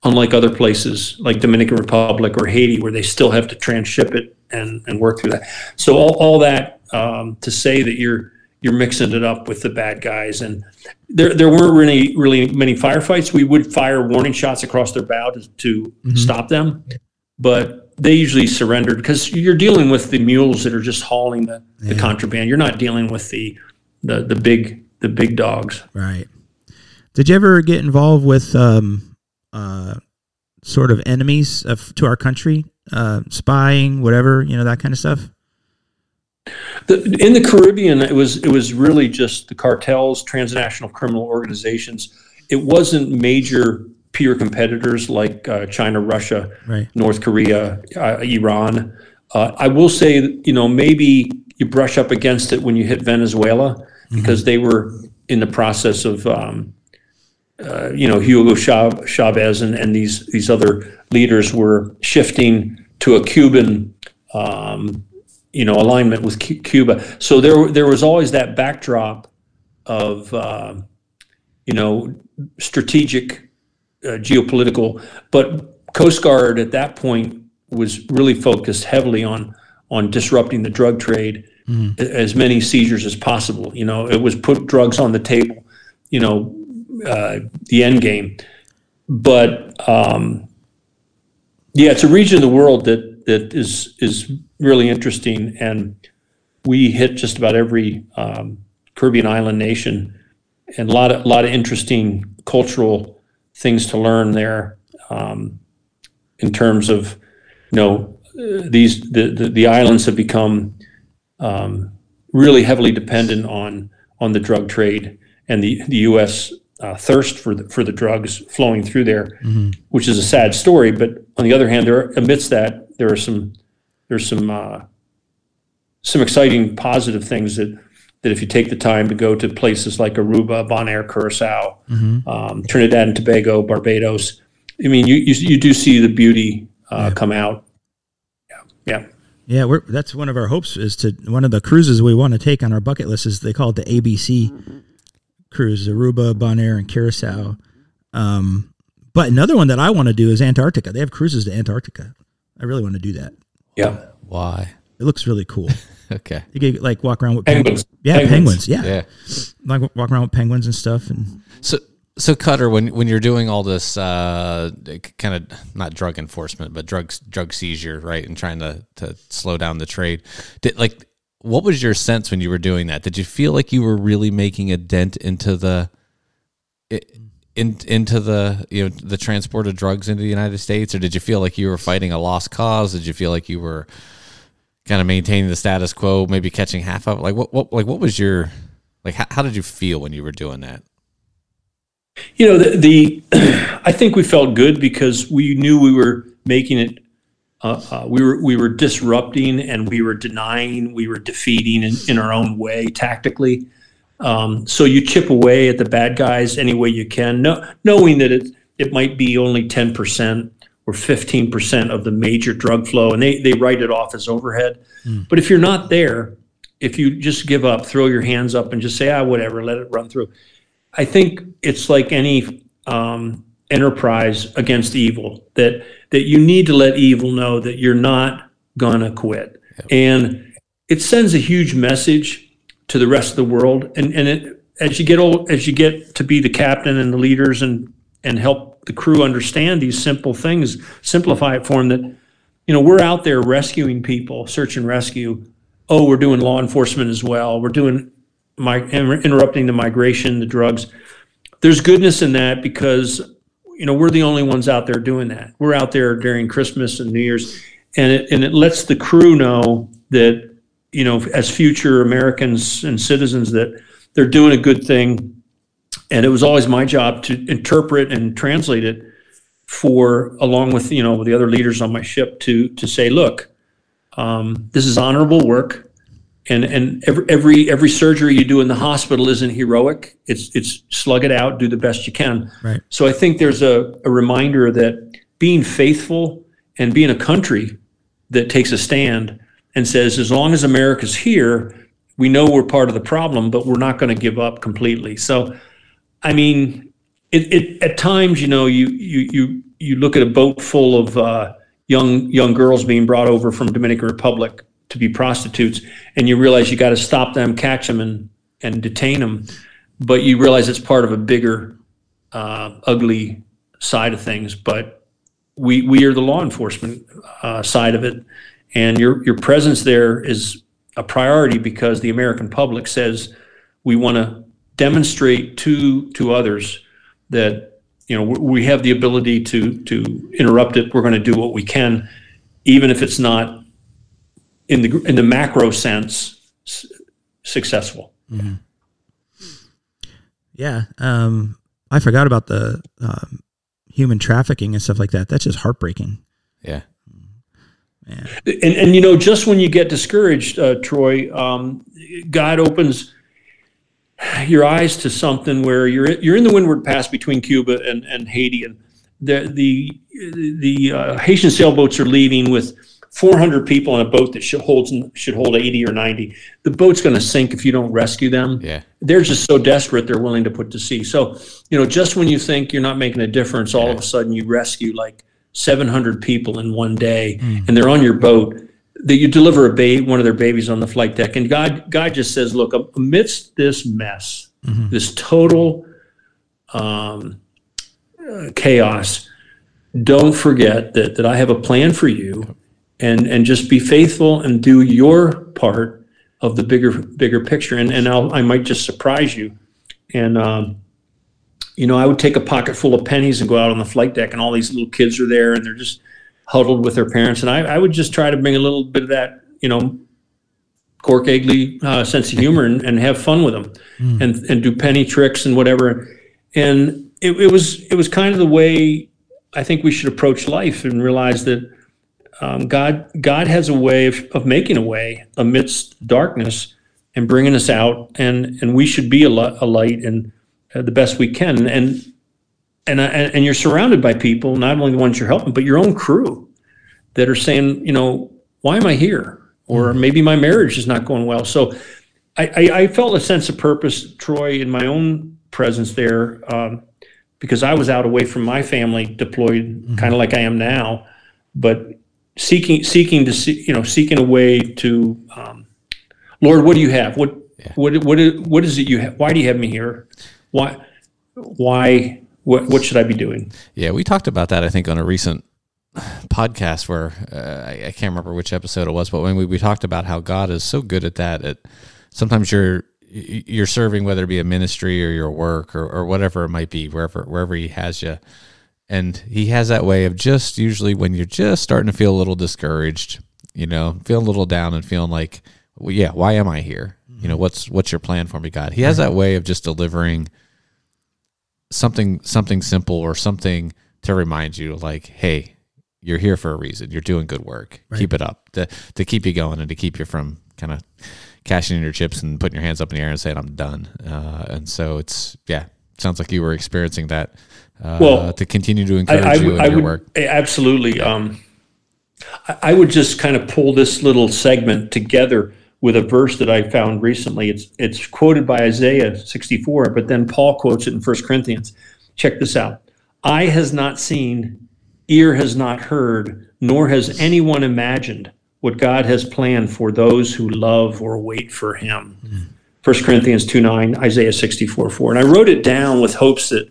Unlike other places like Dominican Republic or Haiti, where they still have to transship it and, and work through that. So all, all that um, to say that you're you're mixing it up with the bad guys, and there there weren't really really many firefights. We would fire warning shots across their bow to, to stop them, but they usually surrendered because you're dealing with the mules that are just hauling the, the contraband. You're not dealing with the the the big the big dogs. Right. Did you ever get involved with um, uh, sort of enemies of, to our country, uh, spying, whatever, you know, that kind of stuff? The, in the Caribbean, it was it was really just the cartels, transnational criminal organizations. It wasn't major peer competitors like uh, China, Russia, Right. North Korea, uh, Iran. Uh, I will say, that, you know, maybe you brush up against it when you hit Venezuela because they were in the process of, um, uh, you know, Hugo Chavez and, and these these other leaders were shifting to a Cuban, um, you know, alignment with Cu- Cuba. So there there was always that backdrop of, uh, you know, strategic uh, geopolitical, but Coast Guard at that point was really focused heavily on on disrupting the drug trade, a- as many seizures as possible. You know, it was put drugs on the table. You know, uh, the end game. But um, yeah, it's a region of the world that that is is really interesting, and we hit just about every um, Caribbean island nation, and a lot of a lot of interesting cultural things to learn there um, in terms of you know these the, the the islands have become um, really heavily dependent on on the drug trade and the the U.S. Uh, thirst for the, for the drugs flowing through there, which is a sad story. But on the other hand, there amidst that there are some there's some uh, some exciting positive things that that if you take the time to go to places like Aruba, Bonaire, Curacao, um, Trinidad and Tobago, Barbados, I mean, you you, you do see the beauty uh, come out. Yeah, yeah. Yeah, we're, that's one of our hopes is to one of the cruises we want to take on our bucket list is they call it the ABC cruise, Aruba, Bonaire, and Curacao. Um, but another one that I want to do is Antarctica. They have cruises to Antarctica. I really want to do that. Yeah. Why? It looks really cool. Okay. You get like walk around with Penguins. Yeah, penguins. Penguins. Yeah. Yeah. like walk around with penguins and stuff. And So, so Cutter, when when you're doing all this uh, kind of not drug enforcement, but drugs drug seizure, right, and trying to to slow down the trade, did like what was your sense when you were doing that? Did you feel like you were really making a dent into the in, into the you know the transport of drugs into the United States, or did you feel like you were fighting a lost cause? Did you feel like you were kind of maintaining the status quo, maybe catching half of it? Like what, what like what was your like how, how did you feel when you were doing that? You know, the, the I think we felt good because we knew we were making it. Uh, uh, we were we were disrupting and we were denying, we were defeating in, in our own way tactically. Um, so you chip away at the bad guys any way you can, no, knowing that it it might be only ten percent or fifteen percent of the major drug flow, and they they write it off as overhead. But if you're not there, if you just give up, throw your hands up, and just say ah whatever, let it run through. I think it's like any um, enterprise against evil that that you need to let evil know that you're not gonna quit, and it sends a huge message to the rest of the world. And and it, as you get old, as you get to be the captain and the leaders and and help the crew understand these simple things, simplify it for them that you know we're out there rescuing people, search and rescue. Oh, we're doing law enforcement as well. We're doing my interrupting the migration, the drugs. There's goodness in that because you know we're the only ones out there doing that. We're out there during Christmas and New Year's, and it and it lets the crew know that you know as future Americans and citizens that they're doing a good thing. And it was always my job to interpret and translate it for along with you know the other leaders on my ship to to say, look, um, this is honorable work and and every every every surgery you do in the hospital isn't heroic. It's it's slug it out, do the best you can. Right. So I think there's a, a reminder that being faithful and being a country that takes a stand and says, as long as America's here, we know we're part of the problem, but we're not going to give up completely. So, I mean, it, it at times, you know, you you you you look at a boat full of uh, young young girls being brought over from Dominican Republic to be prostitutes, and you realize you got to stop them, catch them, and and detain them. But you realize it's part of a bigger, uh, ugly side of things. But we we are the law enforcement uh, side of it, and your your presence there is a priority because the American public says we want to demonstrate to to others that you know we have the ability to to interrupt it. We're going to do what we can, even if it's not in the in the macro sense s- successful. yeah, um, I forgot about the um, human trafficking and stuff like that. That's just heartbreaking. Yeah. And, and you know, just when you get discouraged, uh, Troy, um, God opens your eyes to something where you're you're in the Windward Pass between Cuba and, and Haiti, and the the the uh, Haitian sailboats are leaving with 400 people on a boat that should hold should hold 80 or 90. The boat's going to sink if you don't rescue them. Yeah. They're just so desperate they're willing to put to sea. So, you know, just when you think you're not making a difference, all of a sudden you rescue like 700 people in one day and they're on your boat that you deliver a baby, one of their babies on the flight deck. And God, God just says, look, amidst this mess, this total um, chaos, don't forget that, that I have a plan for you and, and just be faithful and do your part of the bigger, bigger picture. And, and I'll, I might just surprise you. And, um, you know, I would take a pocket full of pennies and go out on the flight deck, and all these little kids are there, and they're just huddled with their parents. And I, I would just try to bring a little bit of that, you know, Cork Egli uh, sense of humor and, and have fun with them, and and do penny tricks and whatever. And it, it was it was kind of the way I think we should approach life and realize that um, God God has a way of, of making a way amidst darkness and bringing us out, and and we should be a, a light and uh, the best we can. And and I, and you're surrounded by people, not only the ones you're helping, but your own crew that are saying, you know, why am I here? Or maybe my marriage is not going well. So I, I, I felt a sense of purpose, Troy, in my own presence there, um, because I was out away from my family, deployed, kind of like I am now, but seeking seeking to see, you know, seeking a way to, um, Lord, what do you have? What what what is, what is it you have? Why do you have me here? Why why what what should I be doing? Yeah, we talked about that. I think on a recent podcast where uh, I, I can't remember which episode it was, but when we, we talked about how God is so good at that, at sometimes you're you're serving whether it be a ministry or your work or, or whatever it might be, wherever wherever He has you, and He has that way of just usually when you're just starting to feel a little discouraged, you know, feeling a little down and feeling like, well, yeah, why am I here? You know, what's what's your plan for me, God? He has that way of just delivering something something simple or something to remind you like hey you're here for a reason. You're doing good work. Keep it up. To, to keep you going and to keep you from kind of cashing in your chips and putting your hands up in the air and saying i'm done. Uh, and so it's yeah sounds like you were experiencing that uh, Well, to continue to encourage I, you in I your would work absolutely. Um, I, I would just kind of pull this little segment together with a verse that I found recently. It's it's quoted by Isaiah 64, but then Paul quotes it in 1 Corinthians. Check this out. Eye has not seen, ear has not heard, nor has anyone imagined what God has planned for those who love or wait for Him. 1 Corinthians 2 9, Isaiah 64 4. And I wrote it down with hopes that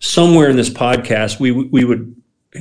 somewhere in this podcast we we would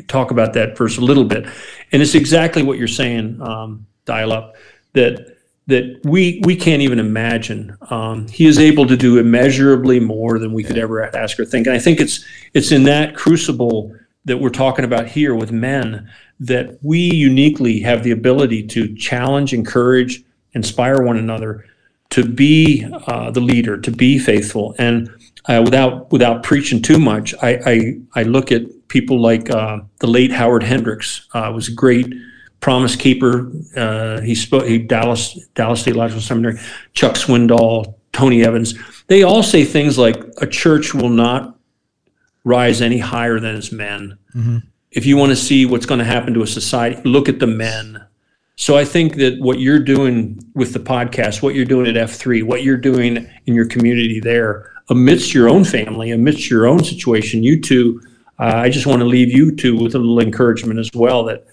talk about that verse a little bit, and it's exactly what you're saying, um, dial up that that we we can't even imagine. Um, he is able to do immeasurably more than we could ever ask or think, and I think it's it's in that crucible that we're talking about here with men that we uniquely have the ability to challenge, encourage, inspire one another to be uh, the leader, to be faithful, and uh, without without preaching too much, I I, I look at people like uh, the late Howard Hendricks uh, was a great promise keeper. Uh, he spoke he Dallas Dallas Theological Seminary. Chuck Swindoll, Tony Evans. They all say things like a church will not rise any higher than its men. If you want to see what's going to happen to a society, look at the men. So I think that what you're doing with the podcast, what you're doing at F3, what you're doing in your community there, amidst your own family, amidst your own situation, you two, uh, I just want to leave you two with a little encouragement as well that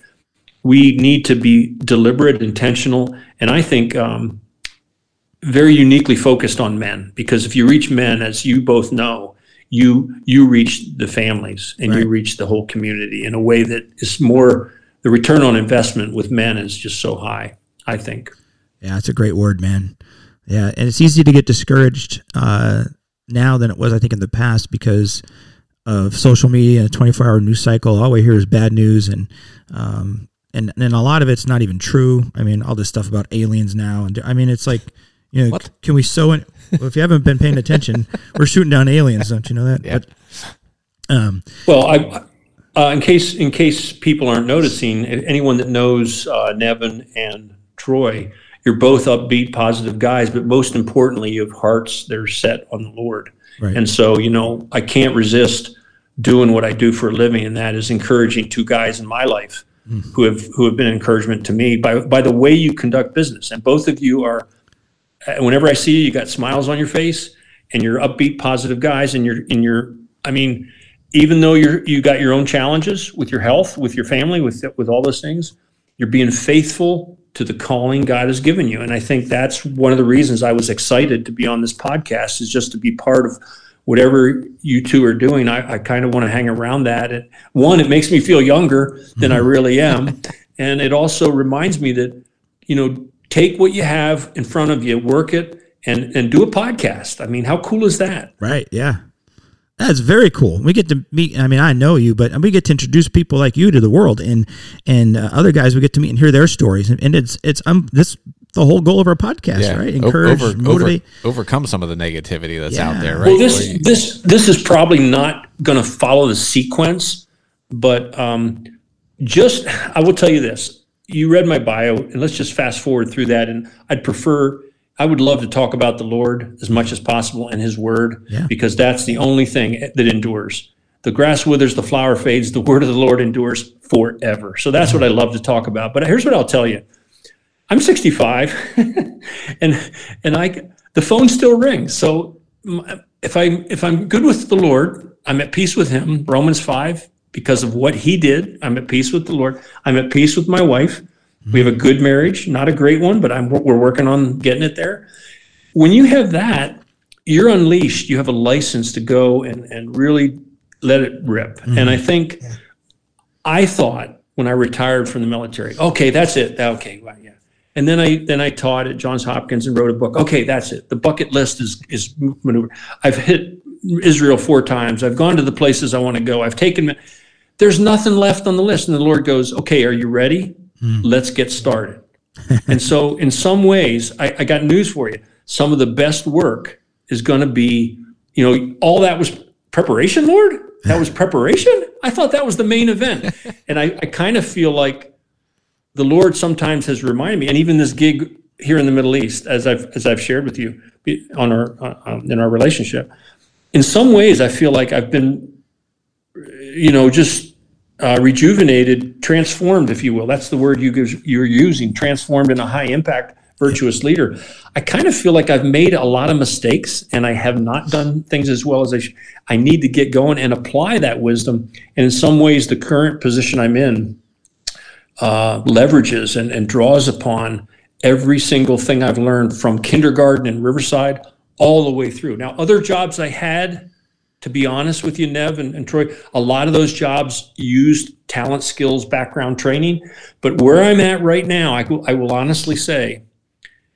we need to be deliberate, intentional, and I think um, very uniquely focused on men. Because if you reach men, as you both know, you you reach the families and you reach the whole community in a way that is more the return on investment with men is just so high. I think. Yeah, that's a great word, man. Yeah, and it's easy to get discouraged uh, now than it was, I think, in the past because of social media and a 24 hour news cycle. All we hear is bad news, and um, and and a lot of it's not even true. I mean, all this stuff about aliens now, and I mean, it's like, you know, What? can we sew in? Well, if you haven't been paying attention, we're shooting down aliens. Don't you know that? Yeah. But, um, Well, I Uh, in case in case people aren't noticing, anyone that knows uh, Nevin and Troy, you're both upbeat, positive guys, but most importantly, you have hearts that are set on the Lord. Right. And so, you know, I can't resist doing what I do for a living, and that is encouraging two guys in my life who have who have been encouragement to me by by the way you conduct business. And both of you are. uh, Whenever I see you, you got smiles on your face, and you're upbeat, positive guys, and you're and you're. I mean, even though you're you got your own challenges with your health, with your family, with with all those things, you're being faithful to the calling God has given you. And I think that's one of the reasons I was excited to be on this podcast is just to be part of whatever you two are doing. I, I kind of want to hang around that. And one, it makes me feel younger than I mm-hmm. really am. and it also reminds me that, you know, take what you have in front of you, work it, and and do a podcast. I mean, how cool is that? Right. Yeah. That's very cool. We get to meet. I mean, I know you, but we get to introduce people like you to the world, and and uh, other guys we get to meet and hear their stories, and, and it's it's um this the whole goal of our podcast, right? Encourage, over- motivate. over- overcome some of the negativity that's Yeah. out there, right? Well, this you- this this is probably not going to follow the sequence, but um, just I will tell you this: you read my bio, and let's just fast forward through that. And I'd prefer, I would love to talk about the Lord as much as possible and His Word, Yeah. because that's the only thing that endures. The grass withers, the flower fades. The word of the Lord endures forever. So that's what I love to talk about. But here's what I'll tell you: I'm 65, and and I the phone still rings. So if I if I'm good with the Lord, I'm at peace with Him. Romans five, because of what He did, I'm at peace with the Lord. I'm at peace with my wife. We have a good marriage, not a great one, but I'm we're working on getting it there. When you have that, you're unleashed. You have a license to go and and really let it rip. And mm-hmm. I think I thought when I retired from the military, okay, that's it. Okay, well, yeah. And then I then I taught at Johns Hopkins and wrote a book. Okay, that's it. The bucket list is is maneuver. I've hit Israel four times. I've gone to the places I want to go. I've taken. There's nothing left on the list, and the Lord goes, "Okay, are you ready? Let's get started." and so, in some ways, I, I got news for you. Some of the best work is going to be, you know, all that was preparation, Lord. That was preparation. I thought that was the main event, and I, I kind of feel like the Lord sometimes has reminded me, and even this gig here in the Middle East, as I've as I've shared with you on our uh, um, in our relationship, in some ways, I feel like I've been, you know, just uh, rejuvenated, transformed, if you will. That's the word you you're using. Transformed in a high impact, virtuous leader. I kind of feel like I've made a lot of mistakes, and I have not done things as well as I. Sh- I need to get going and apply that wisdom. And in some ways, the current position I'm in uh, leverages and, and draws upon every single thing I've learned from kindergarten in Riverside all the way through. Now, other jobs I had, to be honest with you, Nev and, and Troy, a lot of those jobs used talent, skills, background training. But where I'm at right now, I, will- I will honestly say,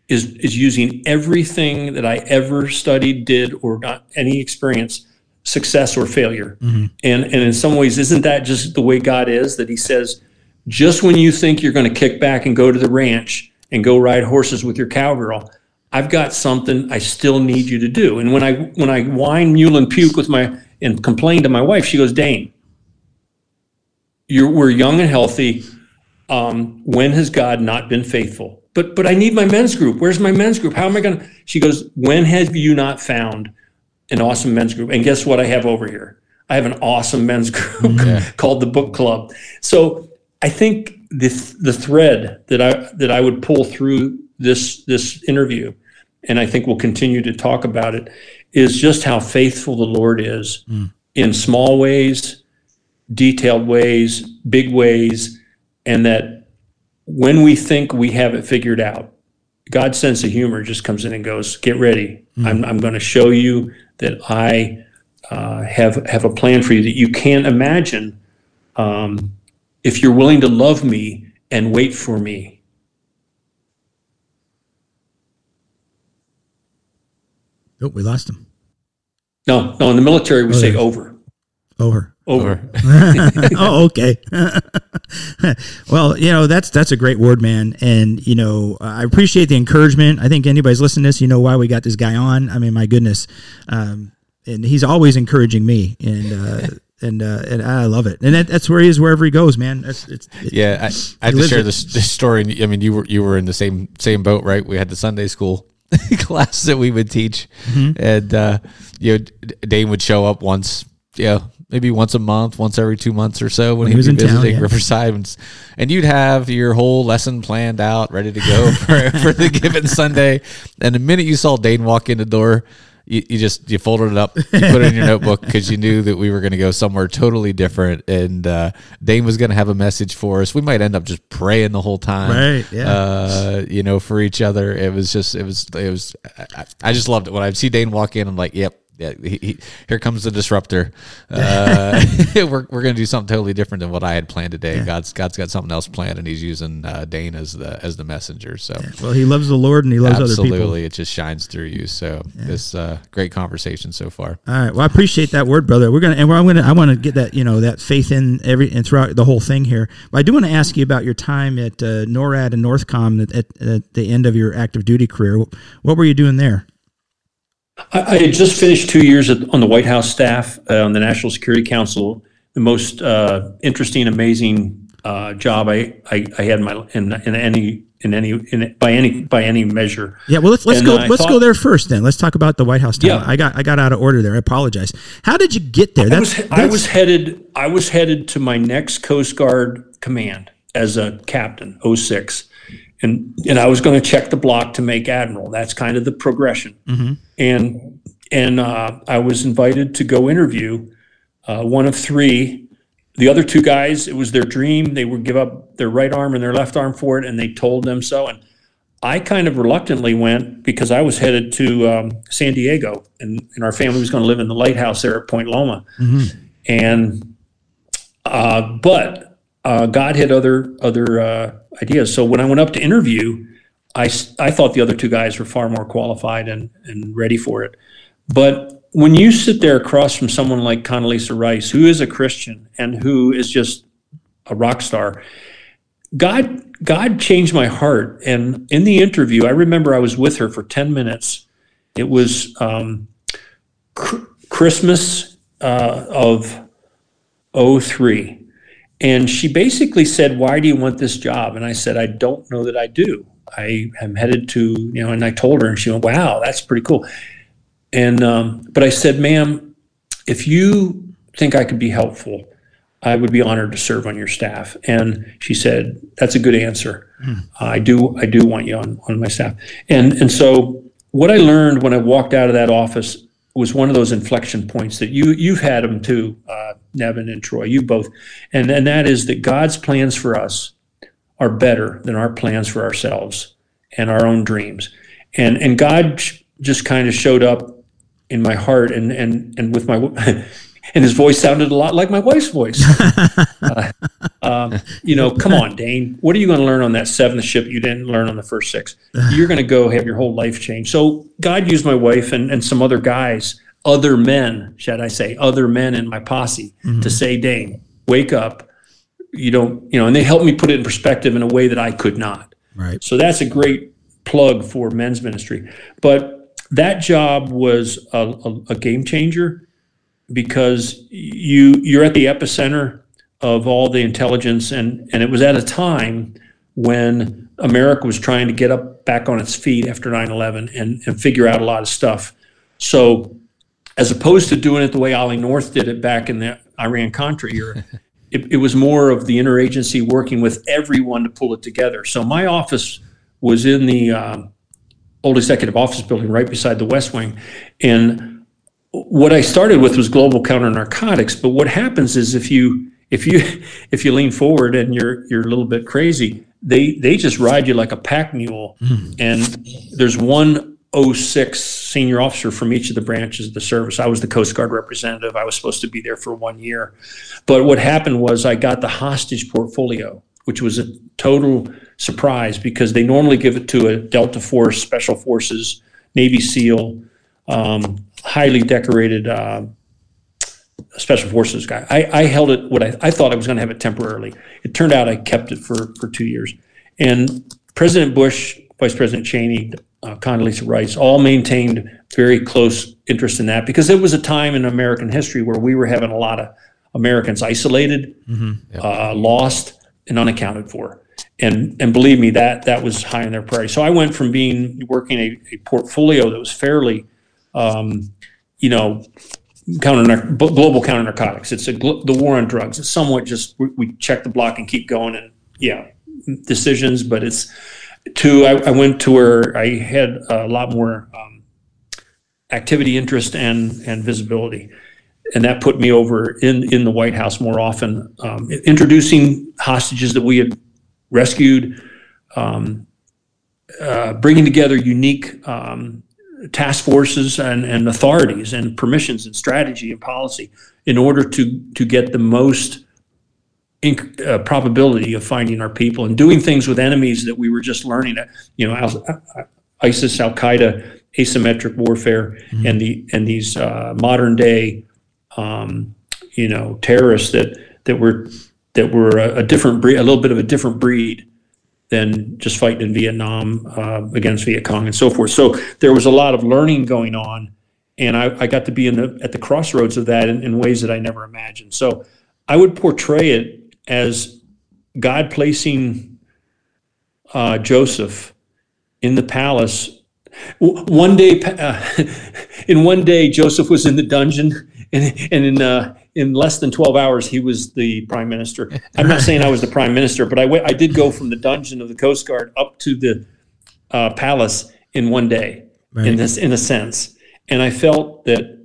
is, is using everything that I ever studied, did, or got any experience, success or failure. Mm-hmm. And, and in some ways, isn't that just the way God is? That He says, just when you think you're going to kick back and go to the ranch and go ride horses with your cowgirl, I've got something I still need you to do. And when I when I whine, mule, and puke with my and complain to my wife, she goes, Dane, you're we're young and healthy. Um, when has God not been faithful? But but I need my men's group. Where's my men's group? How am I going to? She goes, when have you not found an awesome men's group? And guess what I have over here? I have an awesome men's group called the Book Club. So I think the the thread that I that I would pull through this this interview, and I think we'll continue to talk about it, is just how faithful the Lord is in small ways, detailed ways, big ways, and that when we think we have it figured out, God's sense of humor just comes in and goes, "Get ready! I'm I'm going to show you that I uh, have have a plan for you that you can't imagine." Um, if you're willing to love me and wait for me. Oh, we lost him. No, no, in the military we say yeah. over. Over. Over. oh, okay. well, you know that's that's a great word, man, and you know I appreciate the encouragement. I think anybody's listening to this, you know why we got this guy on. I mean, my goodness, um, and he's always encouraging me, and uh, and uh, and I love it. And that, that's where he is wherever he goes, man. That's it's it- Yeah, I, I He have to share this, this story. I mean, you were you were in the same same boat, right? We had the Sunday school class that we would teach, Mm-hmm. and uh, you know, Dane would show up once, yeah, maybe once a month, once every two months or so when, he he was in town, visiting yeah. Riverside, and, and you'd have your whole lesson planned out, ready to go for, for the given Sunday. And the minute you saw Dane walk in the door. You, you just you folded it up, you put it in your notebook because you knew that we were going to go somewhere totally different, and uh, Dane was going to have a message for us. We might end up just praying the whole time, Right, yeah. uh, you know, for each other. It was just, it was, it was. I, I just loved it when I see Dane walk in. I'm like, yep. Yeah, he, he, here comes the disruptor. Uh, we're we're gonna do something totally different than what I had planned today. God's God's got something else planned, and He's using uh, Dane as the as the messenger. So well, he loves the Lord and he loves other people. absolutely, it just shines through you. So this uh, great conversation so far. All right. Well, I appreciate that word, brother. We're gonna and we're, I'm gonna I want to get that you know that faith in every and throughout the whole thing here. But I do want to ask you about your time at uh, NORAD and Northcom at, at, at the end of your active duty career. What were you doing there? I, I had just finished two years at, on the White House staff uh, on the National Security Council. The most uh, interesting, amazing uh, job I, I, I had in my in, in any in any in by any by any measure. Yeah. Well, let's let's And go I let's go there first. Then let's talk about the White House. Time. Yeah. I got I got out of order there. I apologize. How did you get there? I That's, was I was headed I was headed to my next Coast Guard command as a captain, 06. And and I was going to check the block to make admiral. That's kind of the progression. And and uh, I was invited to go interview uh, one of three. The other two guys, it was their dream. They would give up their right arm and their left arm for it, and they told them so. And I kind of reluctantly went because I was headed to um, San Diego, and, and our family was going to live in the lighthouse there at Point Loma. And uh, but uh, God had other other uh, ideas. So when I went up to interview, I, I thought the other two guys were far more qualified and, and ready for it. But when you sit there across from someone like Condoleezza Rice, who is a Christian and who is just a rock star, God God changed my heart. And in the interview, I remember I was with her for ten minutes. It was um, cr- Christmas uh, of 03. And she basically said, Why do you want this job? And I said, I don't know that I do. I am headed to, you know, and I told her, and she went, Wow, that's pretty cool. And, um, but I said, Ma'am, if you think I could be helpful, I would be honored to serve on your staff. And she said, That's a good answer. I do, I do want you on, on my staff. And, and so what I learned when I walked out of that office was one of those inflection points that you you've had them too, uh, Nevin and Troy, you both, and and that is that God's plans for us are better than our plans for ourselves and our own dreams, and and God just kind of showed up in my heart and and and with my and his voice sounded a lot like my wife's voice. Uh, um, you know, come on, Dane. What are you going to learn on that seventh ship you didn't learn on the first six? You're going to go have your whole life change. So God used my wife and, and some other guys, other men, should I say, other men in my posse to say, Dane, wake up. You don't, you know, and they helped me put it in perspective in a way that I could not. right. So that's a great plug for men's ministry. But that job was a, a, a game changer because you you're at the epicenter of all the intelligence and and it was at a time when America was trying to get up back on its feet after 9/11 and and figure out a lot of stuff. So as opposed to doing it the way Ollie North did it back in the Iran Contra era, it, it was more of the interagency working with everyone to pull it together. So my office was in the um, old executive office building right beside the West Wing, and what I started with was global counter narcotics. But what happens is if you if you if you lean forward and you're you're a little bit crazy, they they just ride you like a pack mule. And there's one 06 senior officer from each of the branches of the service. I was the Coast Guard representative. I was supposed to be there for one year. But what happened was I got the hostage portfolio, which was a total surprise because they normally give it to a Delta Force, Special Forces, Navy SEAL, um, highly decorated uh, Special Forces guy. I, I held it, what I, I thought I was going to have it temporarily. It turned out I kept it for, for two years. And President Bush, Vice President Cheney, uh, Condoleezza Rice all maintained very close interest in that because it was a time in American history where we were having a lot of Americans isolated, uh, lost, and unaccounted for. And and believe me, that that was high on their priority. So I went from being working a, a portfolio that was fairly, um, you know, counter global counter narcotics. It's a the war on drugs. It's somewhat just we, we check the block and keep going, and yeah, decisions. But it's to I, I went to where I had a lot more um, activity, interest, and and visibility, and that put me over in in the White House more often, um, introducing hostages that we had rescued, um, uh, bringing together unique um, task forces and, and authorities and permissions and strategy and policy in order to to get the most inc- uh, probability of finding our people and doing things with enemies that we were just learning. At, you know, uh, ISIS, Al Qaeda, asymmetric warfare, and the and these uh, modern day, um, you know, terrorists that that were that were a, a different breed, a little bit of a different breed than just fighting in Vietnam uh, against Viet Cong and so forth. So there was a lot of learning going on, and I, I got to be in the at the crossroads of that in, in ways that I never imagined. So I would portray it as God placing uh, Joseph in the palace. One day, uh, in one day, Joseph was in the dungeon, and, and in uh, in less than twelve hours, he was the prime minister. I'm not saying I was the prime minister, but I I did go from the dungeon of the Coast Guard up to the uh, palace in one day, in this in a sense, and I felt that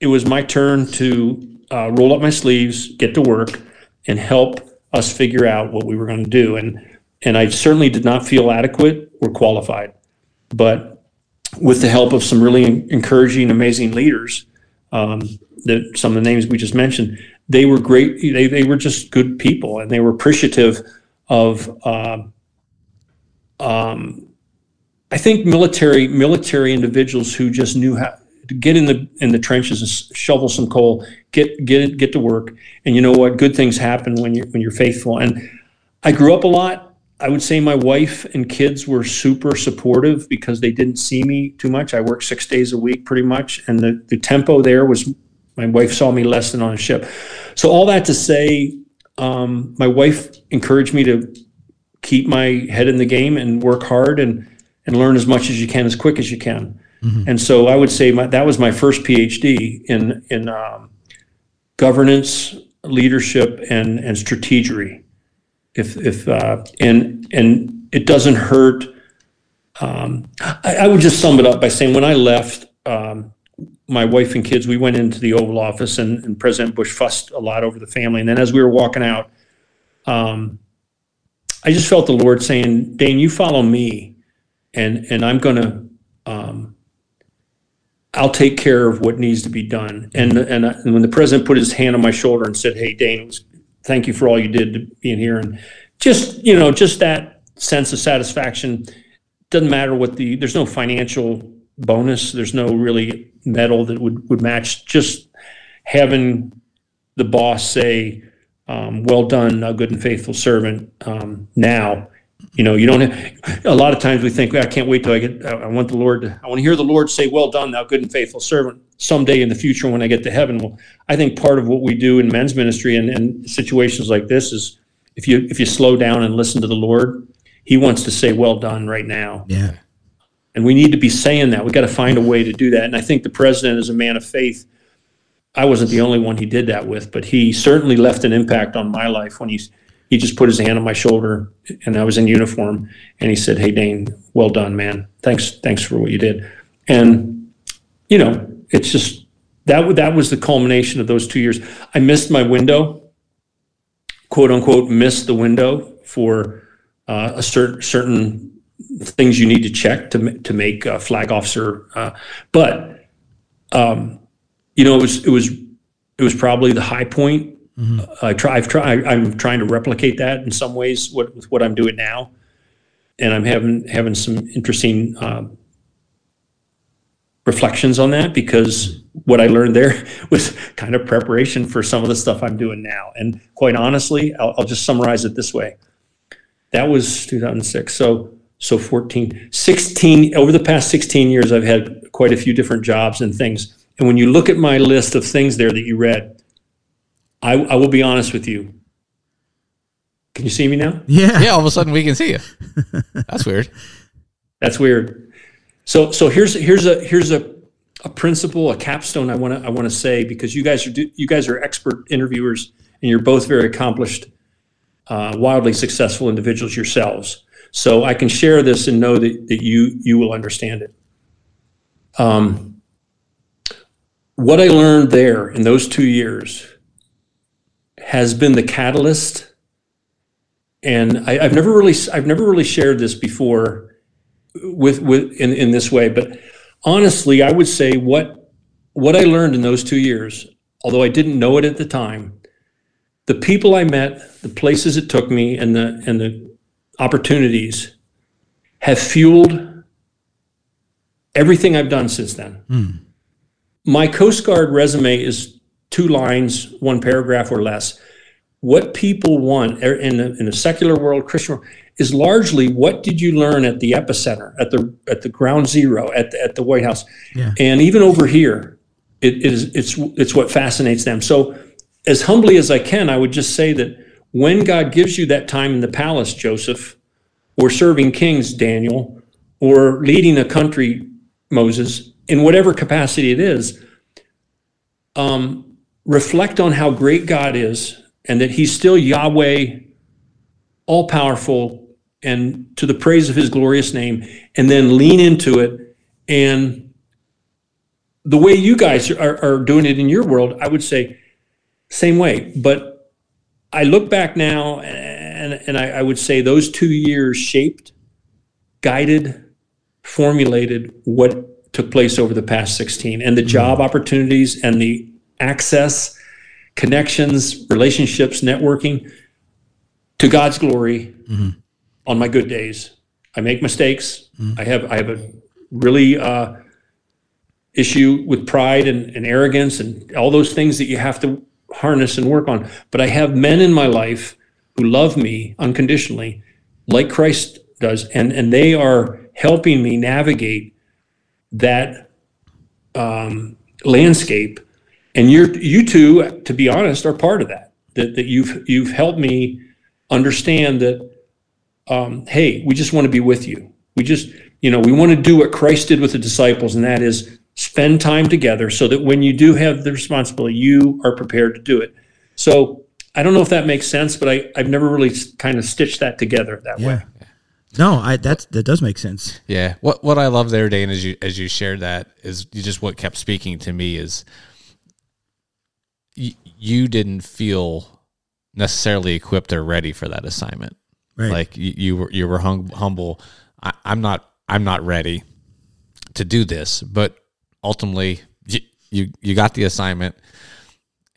it was my turn to uh, roll up my sleeves, get to work, and help us figure out what we were going to do. And and I certainly did not feel adequate or qualified, but with the help of some really encouraging, amazing leaders, um, some of the names we just mentioned, they were great. They they were just good people, and they were appreciative of. Um, um, I think military military individuals who just knew how to get in the in the trenches and shovel some coal, get get get to work, and you know what? Good things happen when you're, when you're faithful. And I grew up a lot. I would say my wife and kids were super supportive because they didn't see me too much. I worked six days a week pretty much, and the the tempo there was. My wife saw me less than on a ship. So all that to say, um, my wife encouraged me to keep my head in the game and work hard and and learn as much as you can as quick as you can. And so I would say my, that was my first PhD in in um, governance, leadership, and and strategery. If if uh, and and it doesn't hurt. Um, I, I would just sum it up by saying when I left. Um, my wife and kids, we went into the Oval Office, and, and President Bush fussed a lot over the family. And then as we were walking out, um, I just felt the Lord saying, "Dane, you follow me, and and I'm to, um, I'll take care of what needs to be done." And and, I- and when the president put his hand on my shoulder and said, "Hey, Dane, it was, thank you for all you did to being here," and just you know, just that sense of satisfaction. Doesn't matter what the there's no financial bonus. There's no really medal that would would match. Just having the boss say, um, "Well done, thou good and faithful servant." Um, now, you know, you don't. Have, a lot of times we think, "I can't wait till I get. I want the Lord. To, I want to hear the Lord say, "Well done, thou good and faithful servant." Someday in the future, when I get to heaven, well, I think part of what we do in men's ministry and, and situations like this is if you if you slow down and listen to the Lord, He wants to say, "Well done," right now. Yeah. And we need to be saying that. We got to find a way to do that. And I think the president is a man of faith. I wasn't the only one he did that with, but he certainly left an impact on my life when he he just put his hand on my shoulder and I was in uniform and he said, "Hey Dane, well done, man. Thanks thanks for what you did." And you know, it's just that that was the culmination of those 2 years. I missed my window, quote unquote, missed the window for uh, a certain certain things you need to check to to make a flag officer. Uh, but um, you know, it was it was it was probably the high point. I try. I've tried. I'm trying to replicate that in some ways. With what I'm doing now, and I'm having having some interesting um, reflections on that because what I learned there was kind of preparation for some of the stuff I'm doing now. And quite honestly, I'll, I'll just summarize it this way. That was 2006. So so 14, 16 over the past 16 years, I've had quite a few different jobs and things. And when you look at my list of things there that you read, I, I will be honest with you. Can you see me now? Yeah. Yeah, all of a sudden we can see you. That's weird. That's weird. So so here's here's a here's a a principle, a capstone I want to I want to say because you guys are you guys are expert interviewers and you're both very accomplished, uh, wildly successful individuals yourselves. So I can share this and know that, that you you will understand it. Um, what I learned there in those two years has been the catalyst, and I, I've never really I've never really shared this before with with in, in this way, but honestly, I would say what what I learned in those two years, although I didn't know it at the time, the people I met, the places it took me, and the and the opportunities have fueled everything I've done since then. Hmm. My Coast Guard resume is two lines, one paragraph or less. What people want er, in a, in a secular world, Christian world, is largely what did you learn at the epicenter, at the at the ground zero, at the, at the White House, Yeah. and even over here, it is it's it's what fascinates them. So, as humbly as I can, I would just say that when God gives you that time in the palace, Joseph, or serving kings, Daniel, or leading a country, Moses, in whatever capacity it is, um, reflect on how great God is and that He's still Yahweh, all powerful, and to the praise of His glorious name, and then lean into it. And the way you guys are, are doing it in your world, I would say, same way. But I look back now and, and I, I would say those two years shaped, guided, formulated what took place over the past 16 and the job opportunities and the access, connections, relationships, networking to God's glory on my good days. I make mistakes. I have I have a really uh, issue with pride and, and arrogance and all those things that you have to harness and work on. But I have men in my life who love me unconditionally, like Christ does, and and they are helping me navigate that um, landscape. And you're you two, to be honest, are part of that. That that you've you've helped me understand that. Um, hey, we just want to be with you. We just, you know, we want to do what Christ did with the disciples, and that is spend time together so that when you do have the responsibility, you are prepared to do it. So I don't know if that makes sense, but I, I've never really kind of stitched that together that way. Yeah. No, I that's that does make sense. Yeah. What what I love there, Dane, as you as you shared that is you just what kept speaking to me is y- you didn't feel necessarily equipped or ready for that assignment. Right. Like you, you were you were hum- humble. I, I'm not I'm not ready to do this, but ultimately you you, you got the assignment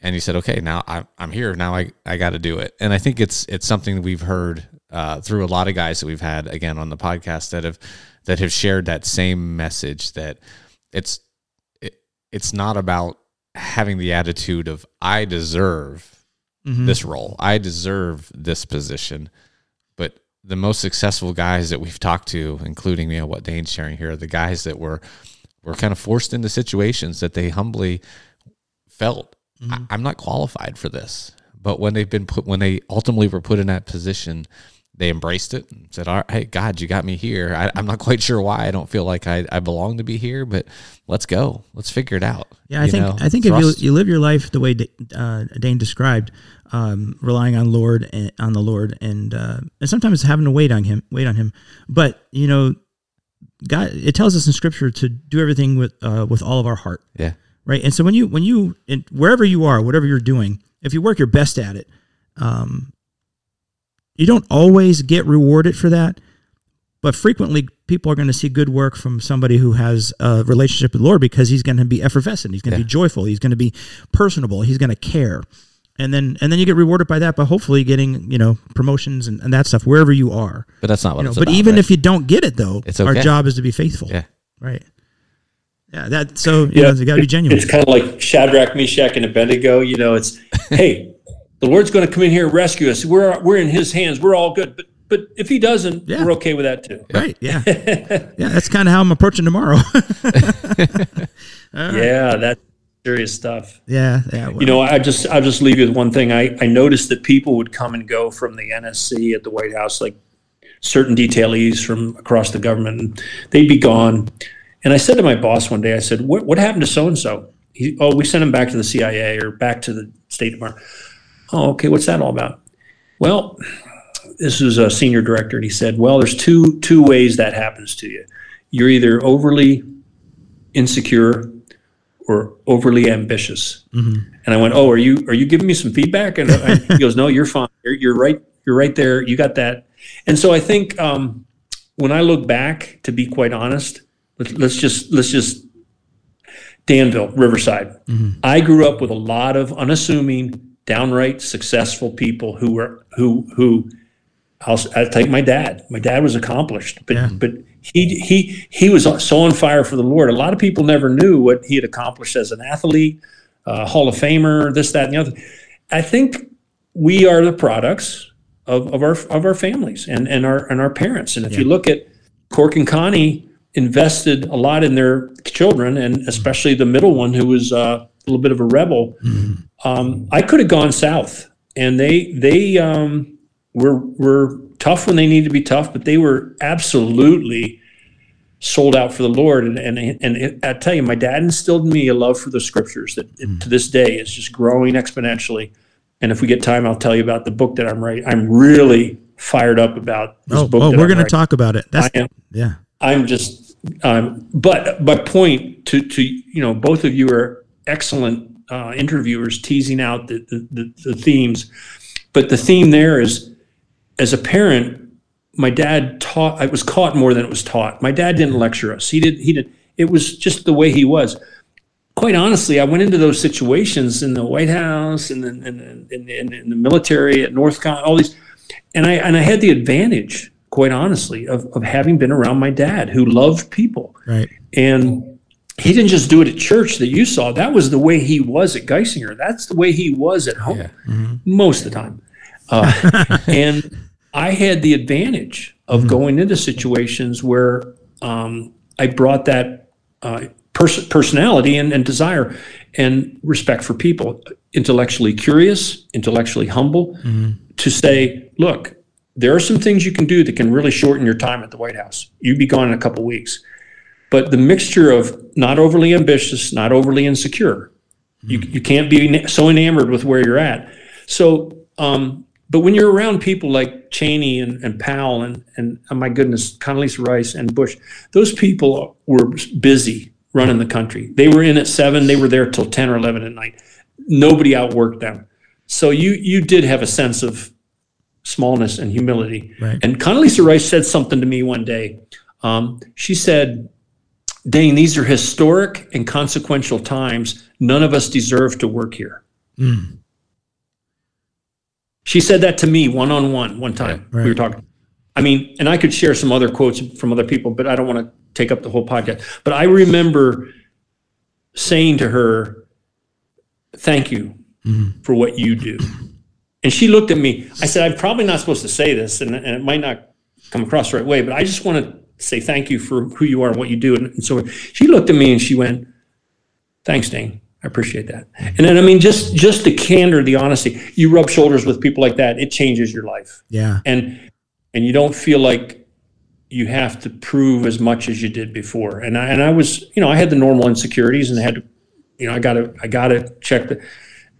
and you said, okay, now I'm, I'm here. Now I, I got to do it. And I think it's it's something that we've heard uh, through a lot of guys that we've had again on the podcast that have that have shared that same message that it's it, it's not about having the attitude of I deserve mm-hmm. this role, I deserve this position, but the most successful guys that we've talked to, including you know what Dane's sharing here, are the guys that were were kind of forced into situations that they humbly felt I, mm-hmm. I'm not qualified for this. But when they've been put, when they ultimately were put in that position, they embraced it and said, "All right, hey, God, you got me here. I, I'm not quite sure why. I don't feel like I, I belong to be here, but let's go. Let's figure it out." Yeah, I You think know, I think if you you live your life the way uh, Dane described, um, relying on Lord and, on the Lord, and uh, and sometimes having to wait on him, wait on him. But you know, God, it tells us in Scripture to do everything with uh, with all of our heart, yeah, right? And so when you when you wherever you are, whatever you're doing, if you work your best at it, um, you don't always get rewarded for that, but frequently people are going to see good work from somebody who has a relationship with the Lord because he's going to be effervescent, he's going to Yeah. be joyful, he's going to be personable, he's going to care. And then and then you get rewarded by that by hopefully getting, you know, promotions and, and that stuff wherever you are. but that's not what You know, it's but about, even right? if you don't get it though, It's our job is to be faithful. yeah, Right. Yeah, that so you Yeah. know, you got to be genuine. It's kind of like Shadrach, Meshach, and Abednego. You know, it's hey, the Lord's going to come in here and rescue us. We're we're in His hands. We're all good. But but if He doesn't, Yeah. we're okay with that too. Right. Yeah. yeah, that's kind of how I'm approaching tomorrow. Yeah, that serious stuff. Yeah, yeah. well, You know, I just I'll just leave you with one thing. I, I noticed that people would come and go from the NSC at the White House, like certain detailees from across the government, and they'd be gone. And I said to my boss one day, I said, "What what happened to so and so?" He, oh, we sent him back to the CIA or back to the State Department. Oh, okay. What's that all about? Well, this was a senior director, and he said, "Well, there's two two ways that happens to you. You're either overly insecure or overly ambitious." And I went, "Oh, are you are you giving me some feedback?" And I, he goes, "No, you're fine. You're, you're right. You're right there. You got that." And so I think um, when I look back, to be quite honest, let's, let's just let's just Danville, Riverside. I grew up with a lot of unassuming, downright successful people who were who who. I'll, I'll take my dad. My dad was accomplished, but Yeah. but he he he was so on fire for the Lord. A lot of people never knew what he had accomplished as an athlete, uh, Hall of Famer, this, that, and the other. I think we are the products of, of our of our families and, and our and our parents. And if you look at Cork and Connie invested a lot in their children, and especially the middle one who was uh, little bit of a rebel. Um, I could have gone south, and they they um, were were tough when they needed to be tough, but they were absolutely sold out for the Lord. And and and it, I tell you, my dad instilled in me a love for the scriptures that it- to this day is just growing exponentially. And if we get time, I'll tell you about the book that I'm writing. I'm really fired up about this oh, book. oh we're going to talk about it. That's am. yeah. I'm just, um, but my point to to you know, both of you are excellent uh, interviewers, teasing out the, the the the themes. But the theme there is, as a parent, my dad taught. I was caught more than it was taught. My dad didn't lecture us. He did. He did. It was just the way he was. Quite honestly, I went into those situations in the White House and in, in, in, in, in the military at Northcom, all these, and I and I had the advantage, quite honestly, of, of having been around my dad who loved people. Right. And he didn't just do it at church that you saw. That was the way he was at Geisinger. That's the way he was at home most of the time. Uh, and I had the advantage of going into situations where um, I brought that uh, pers- personality and, and desire and respect for people, intellectually curious, intellectually humble, to say, look, there are some things you can do that can really shorten your time at the White House. You'd be gone in a couple weeks. But the mixture of not overly ambitious, not overly insecure, you, you can't be so enamored with where you're at. So, um, but when you're around people like Cheney and, and Powell and, and oh my goodness, Condoleezza Rice and Bush, those people were busy running the country. They were in at seven, they were there till 10 or 11 at night. Nobody outworked them. So you, you did have a sense of smallness and humility. Right. And Condoleezza Rice said something to me one day. Um, she said, Dane, these are historic and consequential times. None of us deserve to work here. Hmm. She said that to me one on one one time. We were talking. I mean, and I could share some other quotes from other people, but I don't want to take up the whole podcast. But I remember saying to her, Thank you hmm. for what you do. And she looked at me. I said, I'm probably not supposed to say this, and, and it might not come across the right way, but I just want to say thank you for who you are and what you do. And, and so she looked at me and she went, Thanks, Dane. I appreciate that. And then, I mean, just just the candor, the honesty. You rub shoulders with people like that, it changes your life. Yeah. And and you don't feel like you have to prove as much as you did before. And I and I was, you know, I had the normal insecurities and I had to, you know, I gotta I gotta check the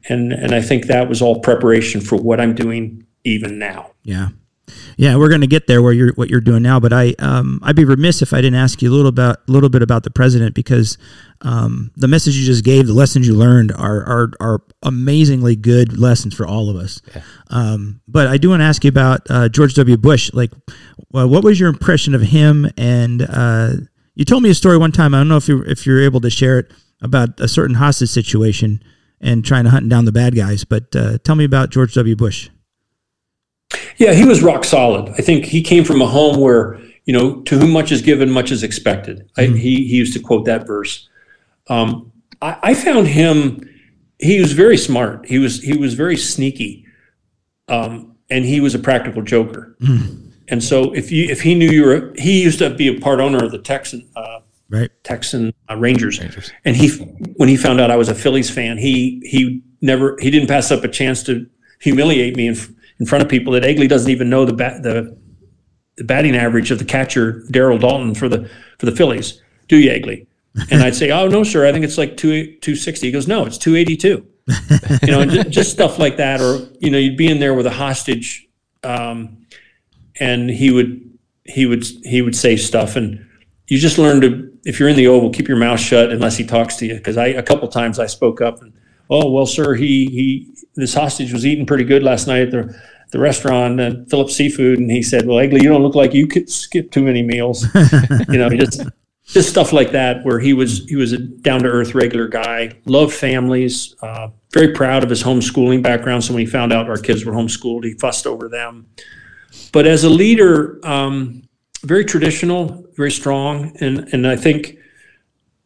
and and I think that was all preparation for what I'm doing even now. Yeah. Yeah, we're going to get there where you're what you're doing now, but I um I'd be remiss if I didn't ask you a little about a little bit about the president because um the message you just gave, the lessons you learned are are are amazingly good lessons for all of us. Um but I do want to ask you about uh, George W. Bush. Like well, what was your impression of him and uh you told me a story one time, I don't know if you if you're able to share it about a certain hostage situation and trying to hunt down the bad guys, but uh, tell me about George W. Bush. Yeah, he was rock solid. I think he came from a home where, you know, to whom much is given, much is expected. I, he, he used to quote that verse. Um, I, I found him, he was very smart. He was, he was very sneaky. Um, and he was a practical joker. And so if you, if he knew you were, he used to be a part owner of the Texan, uh, Right. Texan uh, Rangers. And he, when he found out I was a Phillies fan, he he never he didn't pass up a chance to humiliate me in, in front of people that Egli doesn't even know the bat, the the batting average of the catcher Daryl Daulton for the for the Phillies. Do you, Egli? And I'd say, oh no, sir, I think it's like two two sixty. He goes, no, it's two eighty two. you know, and ju- just stuff like that, or you know, you'd be in there with a hostage, um, and he would he would he would say stuff, and you just learn to if you're in the oval, keep your mouth shut unless he talks to you. Because I a couple times I spoke up and oh well, sir, he he this hostage was eating pretty good last night at the the restaurant at Phillips Seafood, and he said, well, Egli, you don't look like you could skip too many meals. you know, just just stuff like that where he was he was a down to earth regular guy loved families uh, very proud of his homeschooling background so when he found out our kids were homeschooled he fussed over them but as a leader um, very traditional very strong and and i think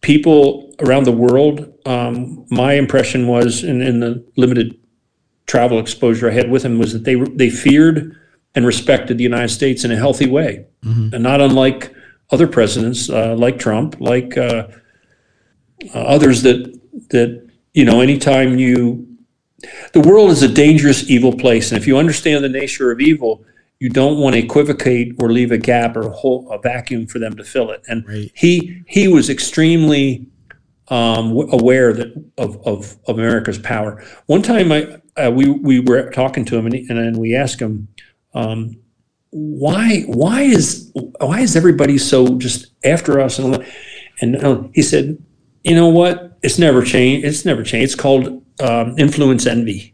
people around the world um, my impression was in, in the limited travel exposure i had with him was that they they feared and respected the united states in a healthy way and not unlike other presidents uh, like Trump, like uh, uh, others that that you know, anytime you, the world is a dangerous, evil place, and if you understand the nature of evil, you don't want to equivocate or leave a gap or a, hole, a vacuum for them to fill it. And Right. he he was extremely um, aware that of, of America's power. One time, I uh, we we were talking to him, and, he, and we asked him. Um, why why is why is everybody so just after us and and uh, he said you know what it's never changed it's never changed it's called um, influence envy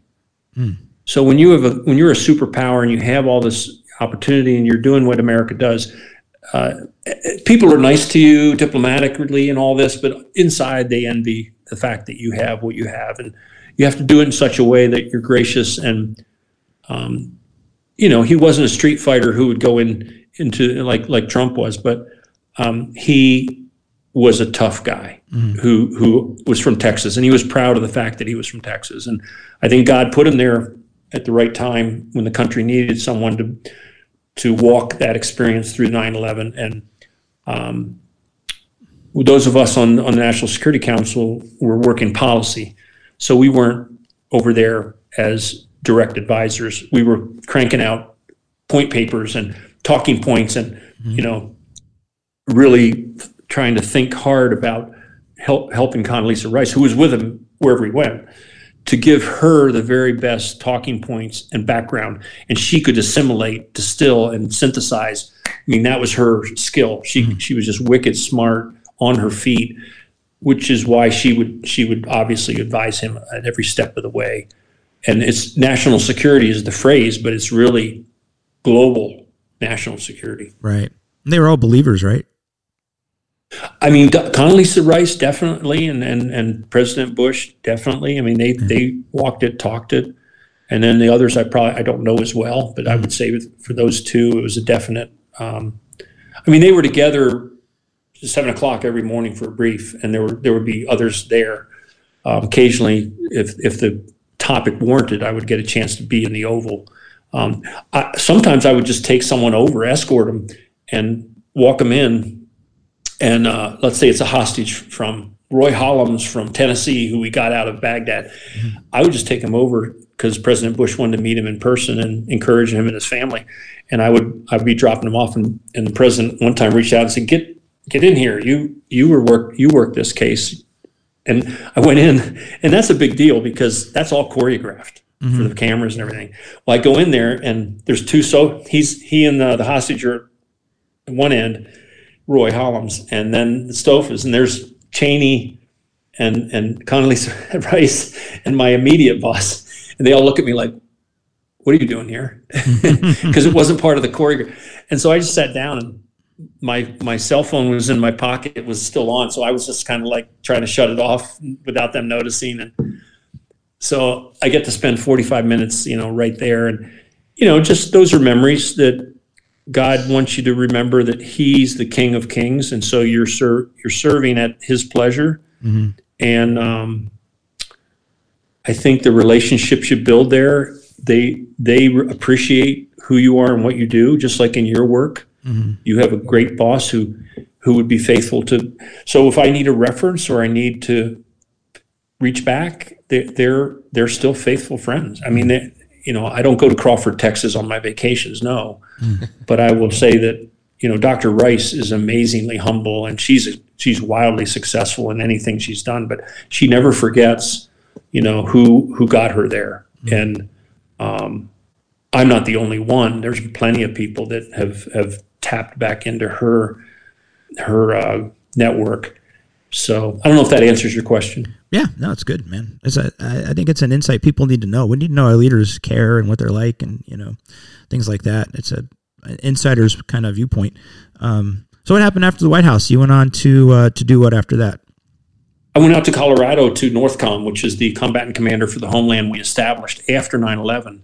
so when you have a when you're a superpower and you have all this opportunity and you're doing what america does uh, people are nice to you diplomatically and all this but inside they envy the fact that you have what you have and you have to do it in such a way that you're gracious and um, you know, he wasn't a street fighter who would go in into like like Trump was, but um, he was a tough guy who who was from Texas, and he was proud of the fact that he was from Texas. And I think God put him there at the right time when the country needed someone to to walk that experience through 9/11. And um, those of us on on the National Security Council were working policy, so we weren't over there as direct advisors. We were cranking out point papers and talking points and, you know, really trying to think hard about help, helping Condoleezza Rice, who was with him wherever he went, to give her the very best talking points and background. And she could assimilate, distill, and synthesize. I mean, that was her skill. She, mm-hmm. she was just wicked smart on her feet, which is why she would, she would obviously advise him at every step of the way and it's national security is the phrase, but it's really global national security. Right. And they were all believers, right? I mean, Condoleezza Rice definitely, and, and, and President Bush definitely. I mean, they, they walked it, talked it, and then the others I probably I don't know as well, but I would say for those two, it was a definite. Um, I mean, they were together seven o'clock every morning for a brief, and there were there would be others there. Um, occasionally, if if the topic warranted, I would get a chance to be in the Oval. Um, I, sometimes I would just take someone over, escort them, and walk them in. And uh, let's say it's a hostage from Roy Hallums from Tennessee, who we got out of Baghdad. I would just take him over because President Bush wanted to meet him in person and encourage him and his family. And I would I would be dropping him off, and, and the president one time reached out and said, "Get get in here. You you were work you worked this case." And I went in, and that's a big deal because that's all choreographed for the cameras and everything. Well, I go in there, and there's two. So he's he and the, the hostage are at one end, Roy Hallums, and then the Stofas, and there's Cheney and and Condoleezza Rice and my immediate boss, and they all look at me like, "What are you doing here?" Because it wasn't part of the choreography. And so I just sat down and my my cell phone was in my pocket it was still on so i was just kind of like trying to shut it off without them noticing and so i get to spend 45 minutes you know right there and you know just those are memories that god wants you to remember that he's the king of kings and so you're ser- you're serving at his pleasure and um, i think the relationships you build there they they appreciate who you are and what you do just like in your work you have a great boss who who would be faithful to. So if I need a reference or I need to reach back, they're they're, they're still faithful friends. I mean, they, you know, I don't go to Crawford, Texas on my vacations, no, but I will say that you know Dr. Rice is amazingly humble and she's she's wildly successful in anything she's done, but she never forgets, you know, who who got her there and. Um, I'm not the only one. There's plenty of people that have have tapped back into her her uh, network. So I don't know if that answers your question. Yeah, no, it's good, man. It's a, I I think it's an insight people need to know. We need to know our leaders care and what they're like, and you know, things like that. It's a an insider's kind of viewpoint. Um, so what happened after the White House? You went on to uh, to do what after that? I went out to Colorado to Northcom, which is the combatant commander for the homeland we established after 9 11.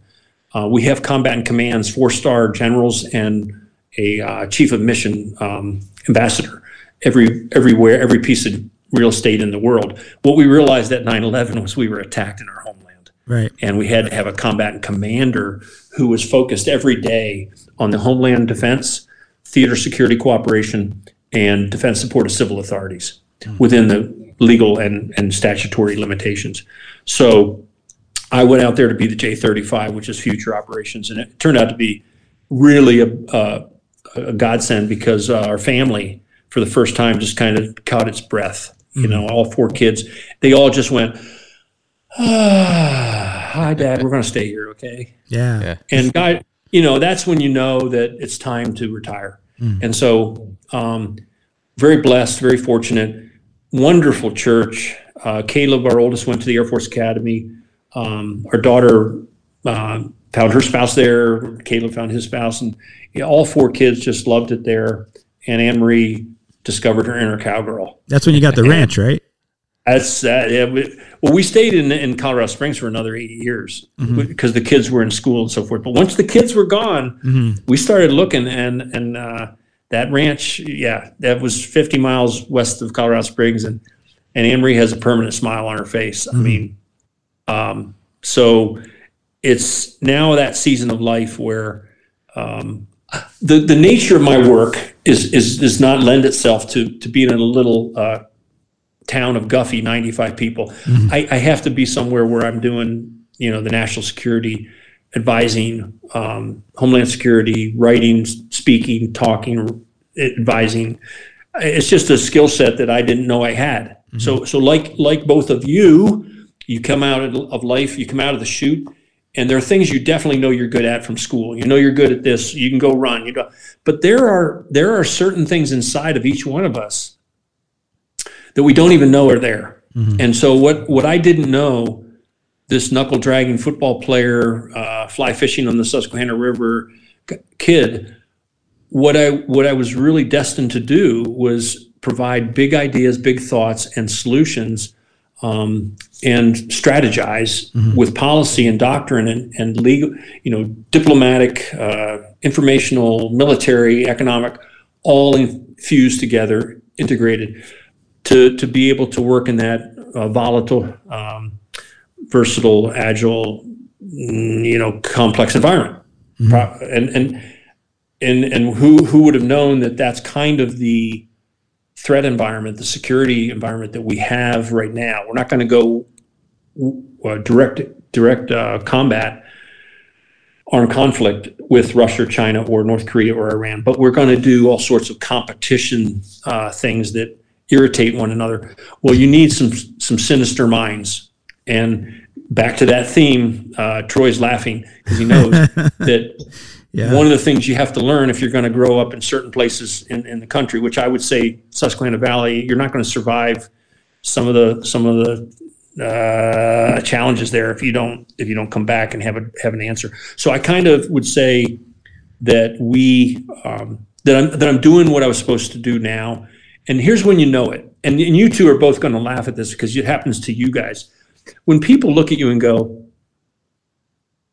Uh, we have combatant commands, four star generals, and a uh, chief of mission um, ambassador every everywhere, every piece of real estate in the world. What we realized at 9 11 was we were attacked in our homeland. Right. And we had to have a combatant commander who was focused every day on the homeland defense, theater security cooperation, and defense support of civil authorities within the legal and, and statutory limitations. So I went out there to be the J 35, which is future operations, and it turned out to be really a, a, a godsend because uh, our family, for the first time, just kind of caught its breath. You know, all four kids, they all just went, ah, hi, Dad, we're going to stay here, okay? Yeah. Yeah. And God, you know, that's when you know that it's time to retire. And so, um, very blessed, very fortunate, wonderful church. Uh, Caleb, our oldest, went to the Air Force Academy. Um, our daughter uh, found her spouse there. Caleb found his spouse, and you know, all four kids just loved it there. And Anne Marie discovered her inner cowgirl. That's when you got the ranch, right? That's uh, yeah. We, well, we stayed in in Colorado Springs for another eight years because the kids were in school and so forth. But once the kids were gone, we started looking, and and uh, that ranch, yeah, that was 50 miles west of Colorado Springs, and and Anne Marie has a permanent smile on her face. I mean, um, so it's now that season of life where um, the the nature of my work is is does not lend itself to to being in a little uh, town of Guffey, 95 people. I, I have to be somewhere where I'm doing, you know, the national security advising, um, homeland security, writing, speaking, talking, advising. It's just a skill set that I didn't know I had. So, so like like both of you, you come out of of life, you come out of the chute, and there are things you definitely know you're good at from school. You know you're good at this. You can go run. You go, but there are there are certain things inside of each one of us that we don't even know are there. And so what what I didn't know, this knuckle dragging football player, uh, fly fishing on the Susquehanna River kid, what I what I was really destined to do was provide big ideas, big thoughts, and solutions, um, and strategize with policy and doctrine and, and legal, you know, diplomatic, uh, informational, military, economic, all infused together, integrated to to be able to work in that uh, volatile, um, versatile, agile, mm, you know, complex environment. Pro- And and and and who who would have known that that's kind of the threat environment, the security environment that we have right now. We're not going to go uh, direct direct uh, combat armed conflict with Russia, or China, or North Korea or Iran, but we're going to do all sorts of competition uh, things that irritate one another. Well, you need some some sinister minds, and back to that theme. Uh, Troy's laughing because he knows that Yeah. one of the things you have to learn if you're going to grow up in certain places in, in the country, which I would say Susquehanna Valley, you're not going to survive some of the some of the uh, challenges there if you don't if you don't come back and have a have an answer. So I kind of would say that we um, that I'm that I'm doing what I was supposed to do now. And here's when you know it. And, and you two are both going to laugh at this because it happens to you guys. When people look at you and go,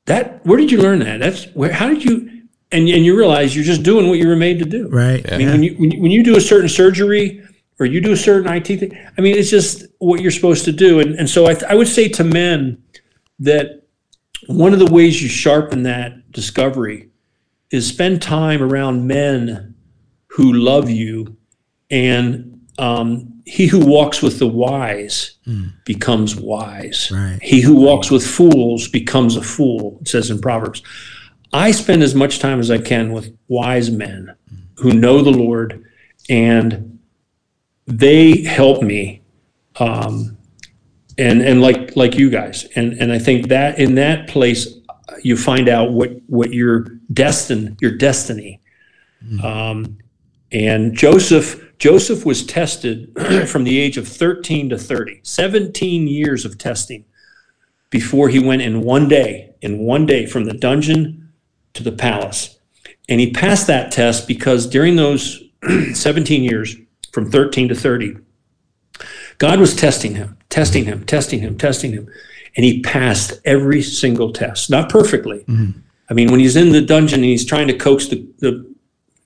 "That where did you learn that? That's where how did you?" And and you realize you're just doing what you were made to do. Right. I mean, when you, when you when you do a certain surgery or you do a certain IT thing, I mean, it's just what you're supposed to do. And and so I, th- I would say to men that one of the ways you sharpen that discovery is spend time around men who love you and um, he who walks with the wise becomes wise. Right. He who walks with fools becomes a fool. It says in Proverbs. I spend as much time as I can with wise men who know the Lord, and they help me. Um, and and like like you guys, and and I think that in that place you find out what what your destin your destiny. Um, and Joseph Joseph was tested from the age of 13 to 30, 17 years of testing before he went in one day, in one day from the dungeon to the palace. And he passed that test because during those 17 years, from 13 to 30, God was testing him, testing him, testing him, testing him. And he passed every single test, not perfectly. Mm-hmm. I mean, when he's in the dungeon and he's trying to coax the, the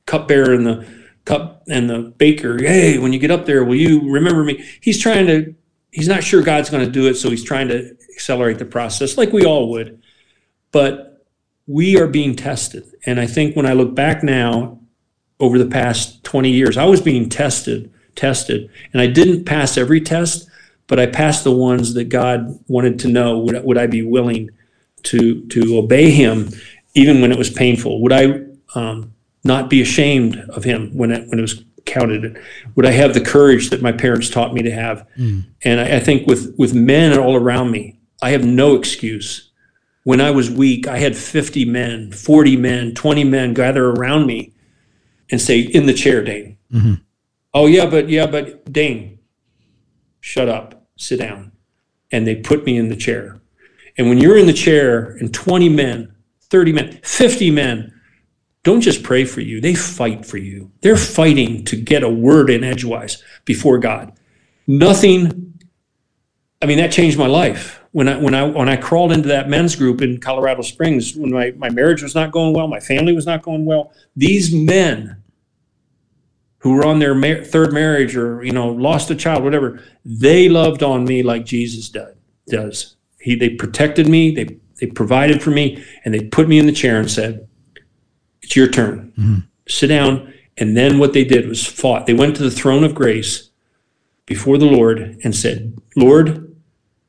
cupbearer and the cup and the baker, hey, when you get up there, will you remember me? He's trying to, he's not sure God's going to do it, so he's trying to accelerate the process, like we all would. But we are being tested. And I think when I look back now over the past 20 years, I was being tested, tested, and I didn't pass every test, but I passed the ones that God wanted to know would, would I be willing to to obey him even when it was painful? Would I um, not be ashamed of him when it, when it was counted? Would I have the courage that my parents taught me to have? And I, I think with with men all around me, I have no excuse. When I was weak, I had 50 men, 40 men, 20 men gather around me and say, "In the chair, Dane." Mm-hmm. Oh yeah, but yeah, but Dane, shut up, sit down. And they put me in the chair. And when you're in the chair and 20 men, 30 men, 50 men don't just pray for you, they fight for you. They're fighting to get a word in edgewise before God. Nothing, I mean, that changed my life. When I, when I, when I crawled into that men's group in Colorado Springs, when my, my marriage was not going well, my family was not going well, these men who were on their mar- third marriage or you know lost a child whatever they loved on me like jesus does does. He they protected me they they provided for me and they put me in the chair and said it's your turn. Mm-hmm. Sit down. And then what they did was fought. They went to the throne of grace before the lord and said lord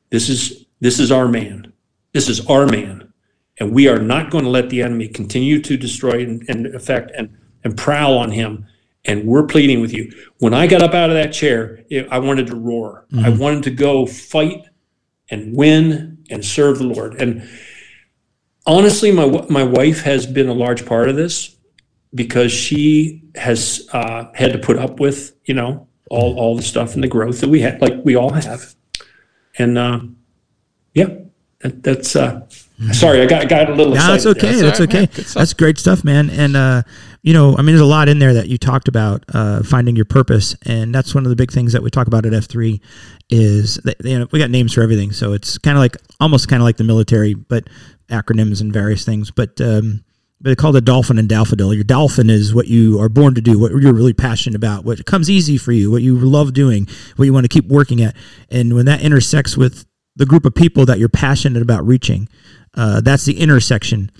this is this is our man. This is our man. And we are not going to let the enemy continue to destroy and, and affect and, and prowl on him and we're pleading with you. When I got up out of that chair, it, I wanted to roar. I wanted to go fight and win and serve the Lord. And honestly, my my wife has been a large part of this because she has uh, had to put up with you know all all the stuff and the growth that we had, like we all have. And uh, yeah, that, that's. Uh, Sorry, I got got a little. No, excited that's okay. there. That's all right, okay. man. Good stuff. That's great stuff, man. And uh, you know, I mean, there's a lot in there that you talked about uh, finding your purpose, and that's one of the big things that we talk about at F three. Is that, you know we got names for everything, so it's kind of like almost kind of like the military, but acronyms and various things. But um, but they call it dolphin and daffodil. Your dolphin is what you are born to do, what you're really passionate about, what comes easy for you, what you love doing, what you want to keep working at, and when that intersects with the group of people that you're passionate about reaching, uh, that's the intersection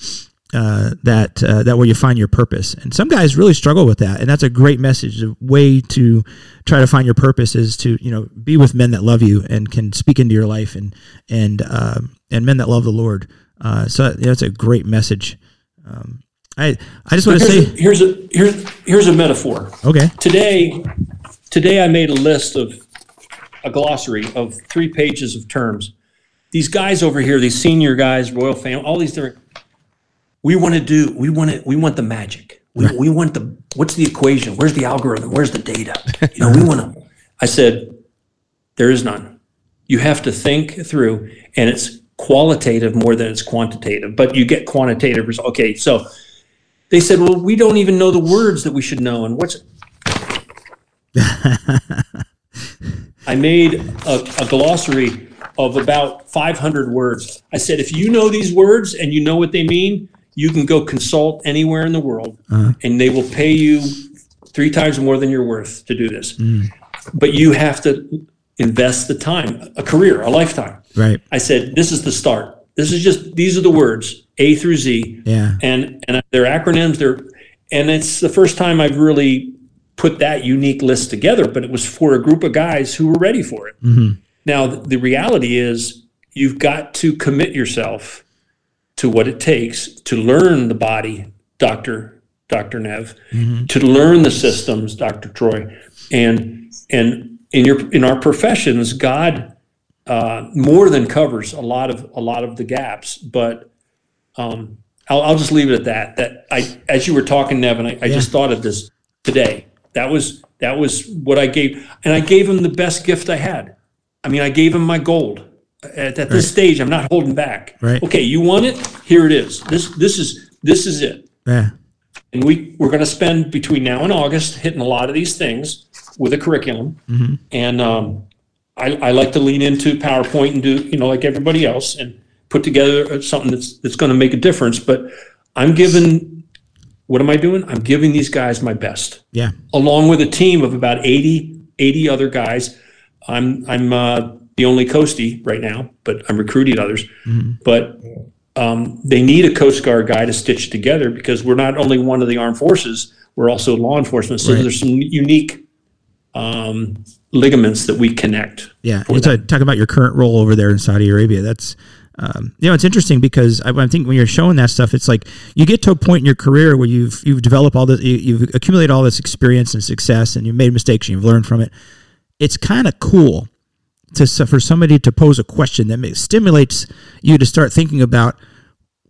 uh, that uh, that where you find your purpose. And some guys really struggle with that, and that's a great message. A way to try to find your purpose is to you know be with men that love you and can speak into your life, and and um and men that love the Lord. Uh, so that's a great message. Um, I I just want to say a, here's a here's here's a metaphor. okay. Today, today I made a list of a glossary of three pages of terms. These guys over here, these senior guys, royal family, all these different. We want to do. We want to. We want the magic. We, we want the. What's the equation? Where's the algorithm? Where's the data? You know, we want to. I said, there is none. You have to think through, and it's qualitative more than it's quantitative. But you get quantitative results. Okay, so they said, well, we don't even know the words that we should know, and what's I made a, a glossary of about 500 words. I said, if you know these words and you know what they mean, you can go consult anywhere in the world uh-huh. and they will pay you three times more than you're worth to do this. Mm. But you have to invest the time, a career, a lifetime. Right. I said, this is the start. This is just, these are the words, A through Z Yeah. and and they're acronyms they're and it's the first time i've really put that unique list together, but it was for a group of guys who were ready for it. Now, the reality is you've got to commit yourself to what it takes to learn the body, Dr. Dr. Nev, to learn the systems, Dr. Troy. And and in your in our professions, God uh, more than covers a lot of a lot of the gaps. But um, I'll, I'll just leave it at that. That I, as you were talking, Nevin, I, I just thought of this today. That was that was what I gave, and I gave him the best gift I had. I mean, I gave him my gold. At, at this stage, I'm not holding back. Right. Okay, you want it? Here it is. This this is this is it. Yeah. And we we're going to spend between now and August hitting a lot of these things with a curriculum. And um, I, I like to lean into PowerPoint and do you know like everybody else and put together something that's that's going to make a difference. But I'm giving. What am I doing? I'm giving these guys my best Yeah. along with a team of about 80, 80 other guys. I'm I'm uh, the only coastie right now, but I'm recruiting others. But um, they need a Coast Guard guy to stitch together because we're not only one of the armed forces, we're also law enforcement. So Right. there's some unique um, ligaments that we connect. Yeah, you talk, talk about your current role over there in Saudi Arabia. That's um, you know it's interesting because I, I think when you're showing that stuff, it's like you get to a point in your career where you've you've developed all this, you, you've accumulated all this experience and success, and you've made mistakes and you've learned from it. It's kind of cool to for somebody to pose a question that stimulates you to start thinking about.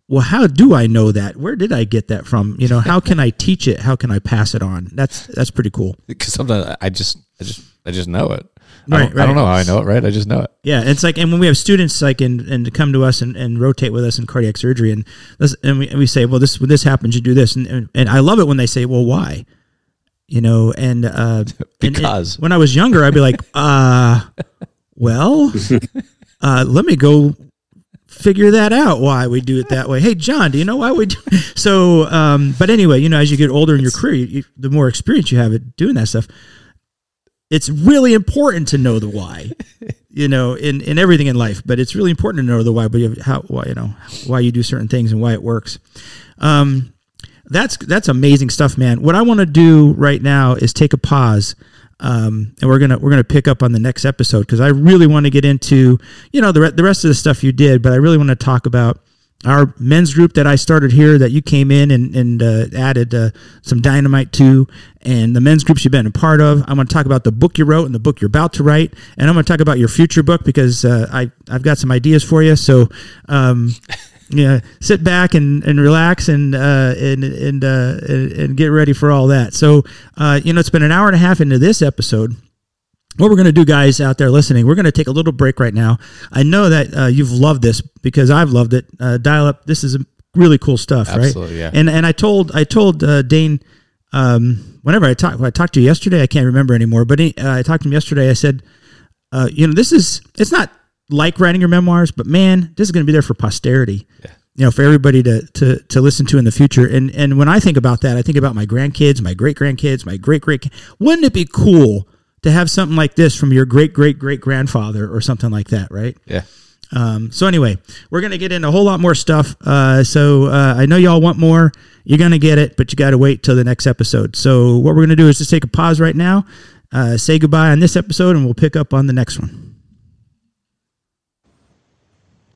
Well, how do I know that? Where did I get that from? You know, how can I teach it? How can I pass it on? That's that's pretty cool. Because sometimes I just, I just, I just know it. I, Right, don't, I don't know how I know it, right? I just know it. Yeah, it's like, and when we have students like and and come to us and, and rotate with us in cardiac surgery, and this, and we, and we say, well, this when this happens, you do this, and, and and I love it when they say, well, why? You know, and uh, and- and Because. when I was younger, I'd be like, uh, well, uh, let me go figure that out why we do it that way. Hey, John, do you know why we do? So, um, but anyway, you know, as you get older in your career, you, the more experience you have at doing that stuff, it's really important to know the why. you know, in, in everything in life, but it's really important to know the why. But you have how why you know why you do certain things and why it works. Um, that's that's amazing stuff, man. What I want to do right now is take a pause, um, and we're gonna we're gonna pick up on the next episode because I really want to get into you know the re- the rest of the stuff you did, but I really want to talk about our men's group that I started here that you came in and, and uh, added uh, some dynamite to, and the men's groups you've been a part of. I'm going to talk about the book you wrote and the book you're about to write, and I'm going to talk about your future book because uh, I I've got some ideas for you. So. Um, yeah, sit back and, and relax and uh, and and, uh, and get ready for all that. So, uh, you know, it's been an hour and a half into this episode what we're going to do, guys out there listening, we're going to take a little break right now. I know that uh, you've loved this because I've loved it. Uh, dial up. This is really cool stuff, Absolutely, right? yeah. And and I told I told uh, Dane um, whenever I talked I talked to you yesterday. I can't remember anymore, but he, uh, I talked to him yesterday. I said, uh, you know, this is it's not like writing your memoirs, but man, this is going to be there for posterity. You know, for everybody to, to to listen to in the future. And and when I think about that, I think about my grandkids, my great grandkids, my great great. Wouldn't it be cool to have something like this from your great great great grandfather or something like that, right? Yeah. Um, so anyway, we're gonna get into a whole lot more stuff. Uh, so uh, I know y'all want more. You're gonna get it, but you got to wait till the next episode. So what we're gonna do is just take a pause right now, uh, say goodbye on this episode, and we'll pick up on the next one.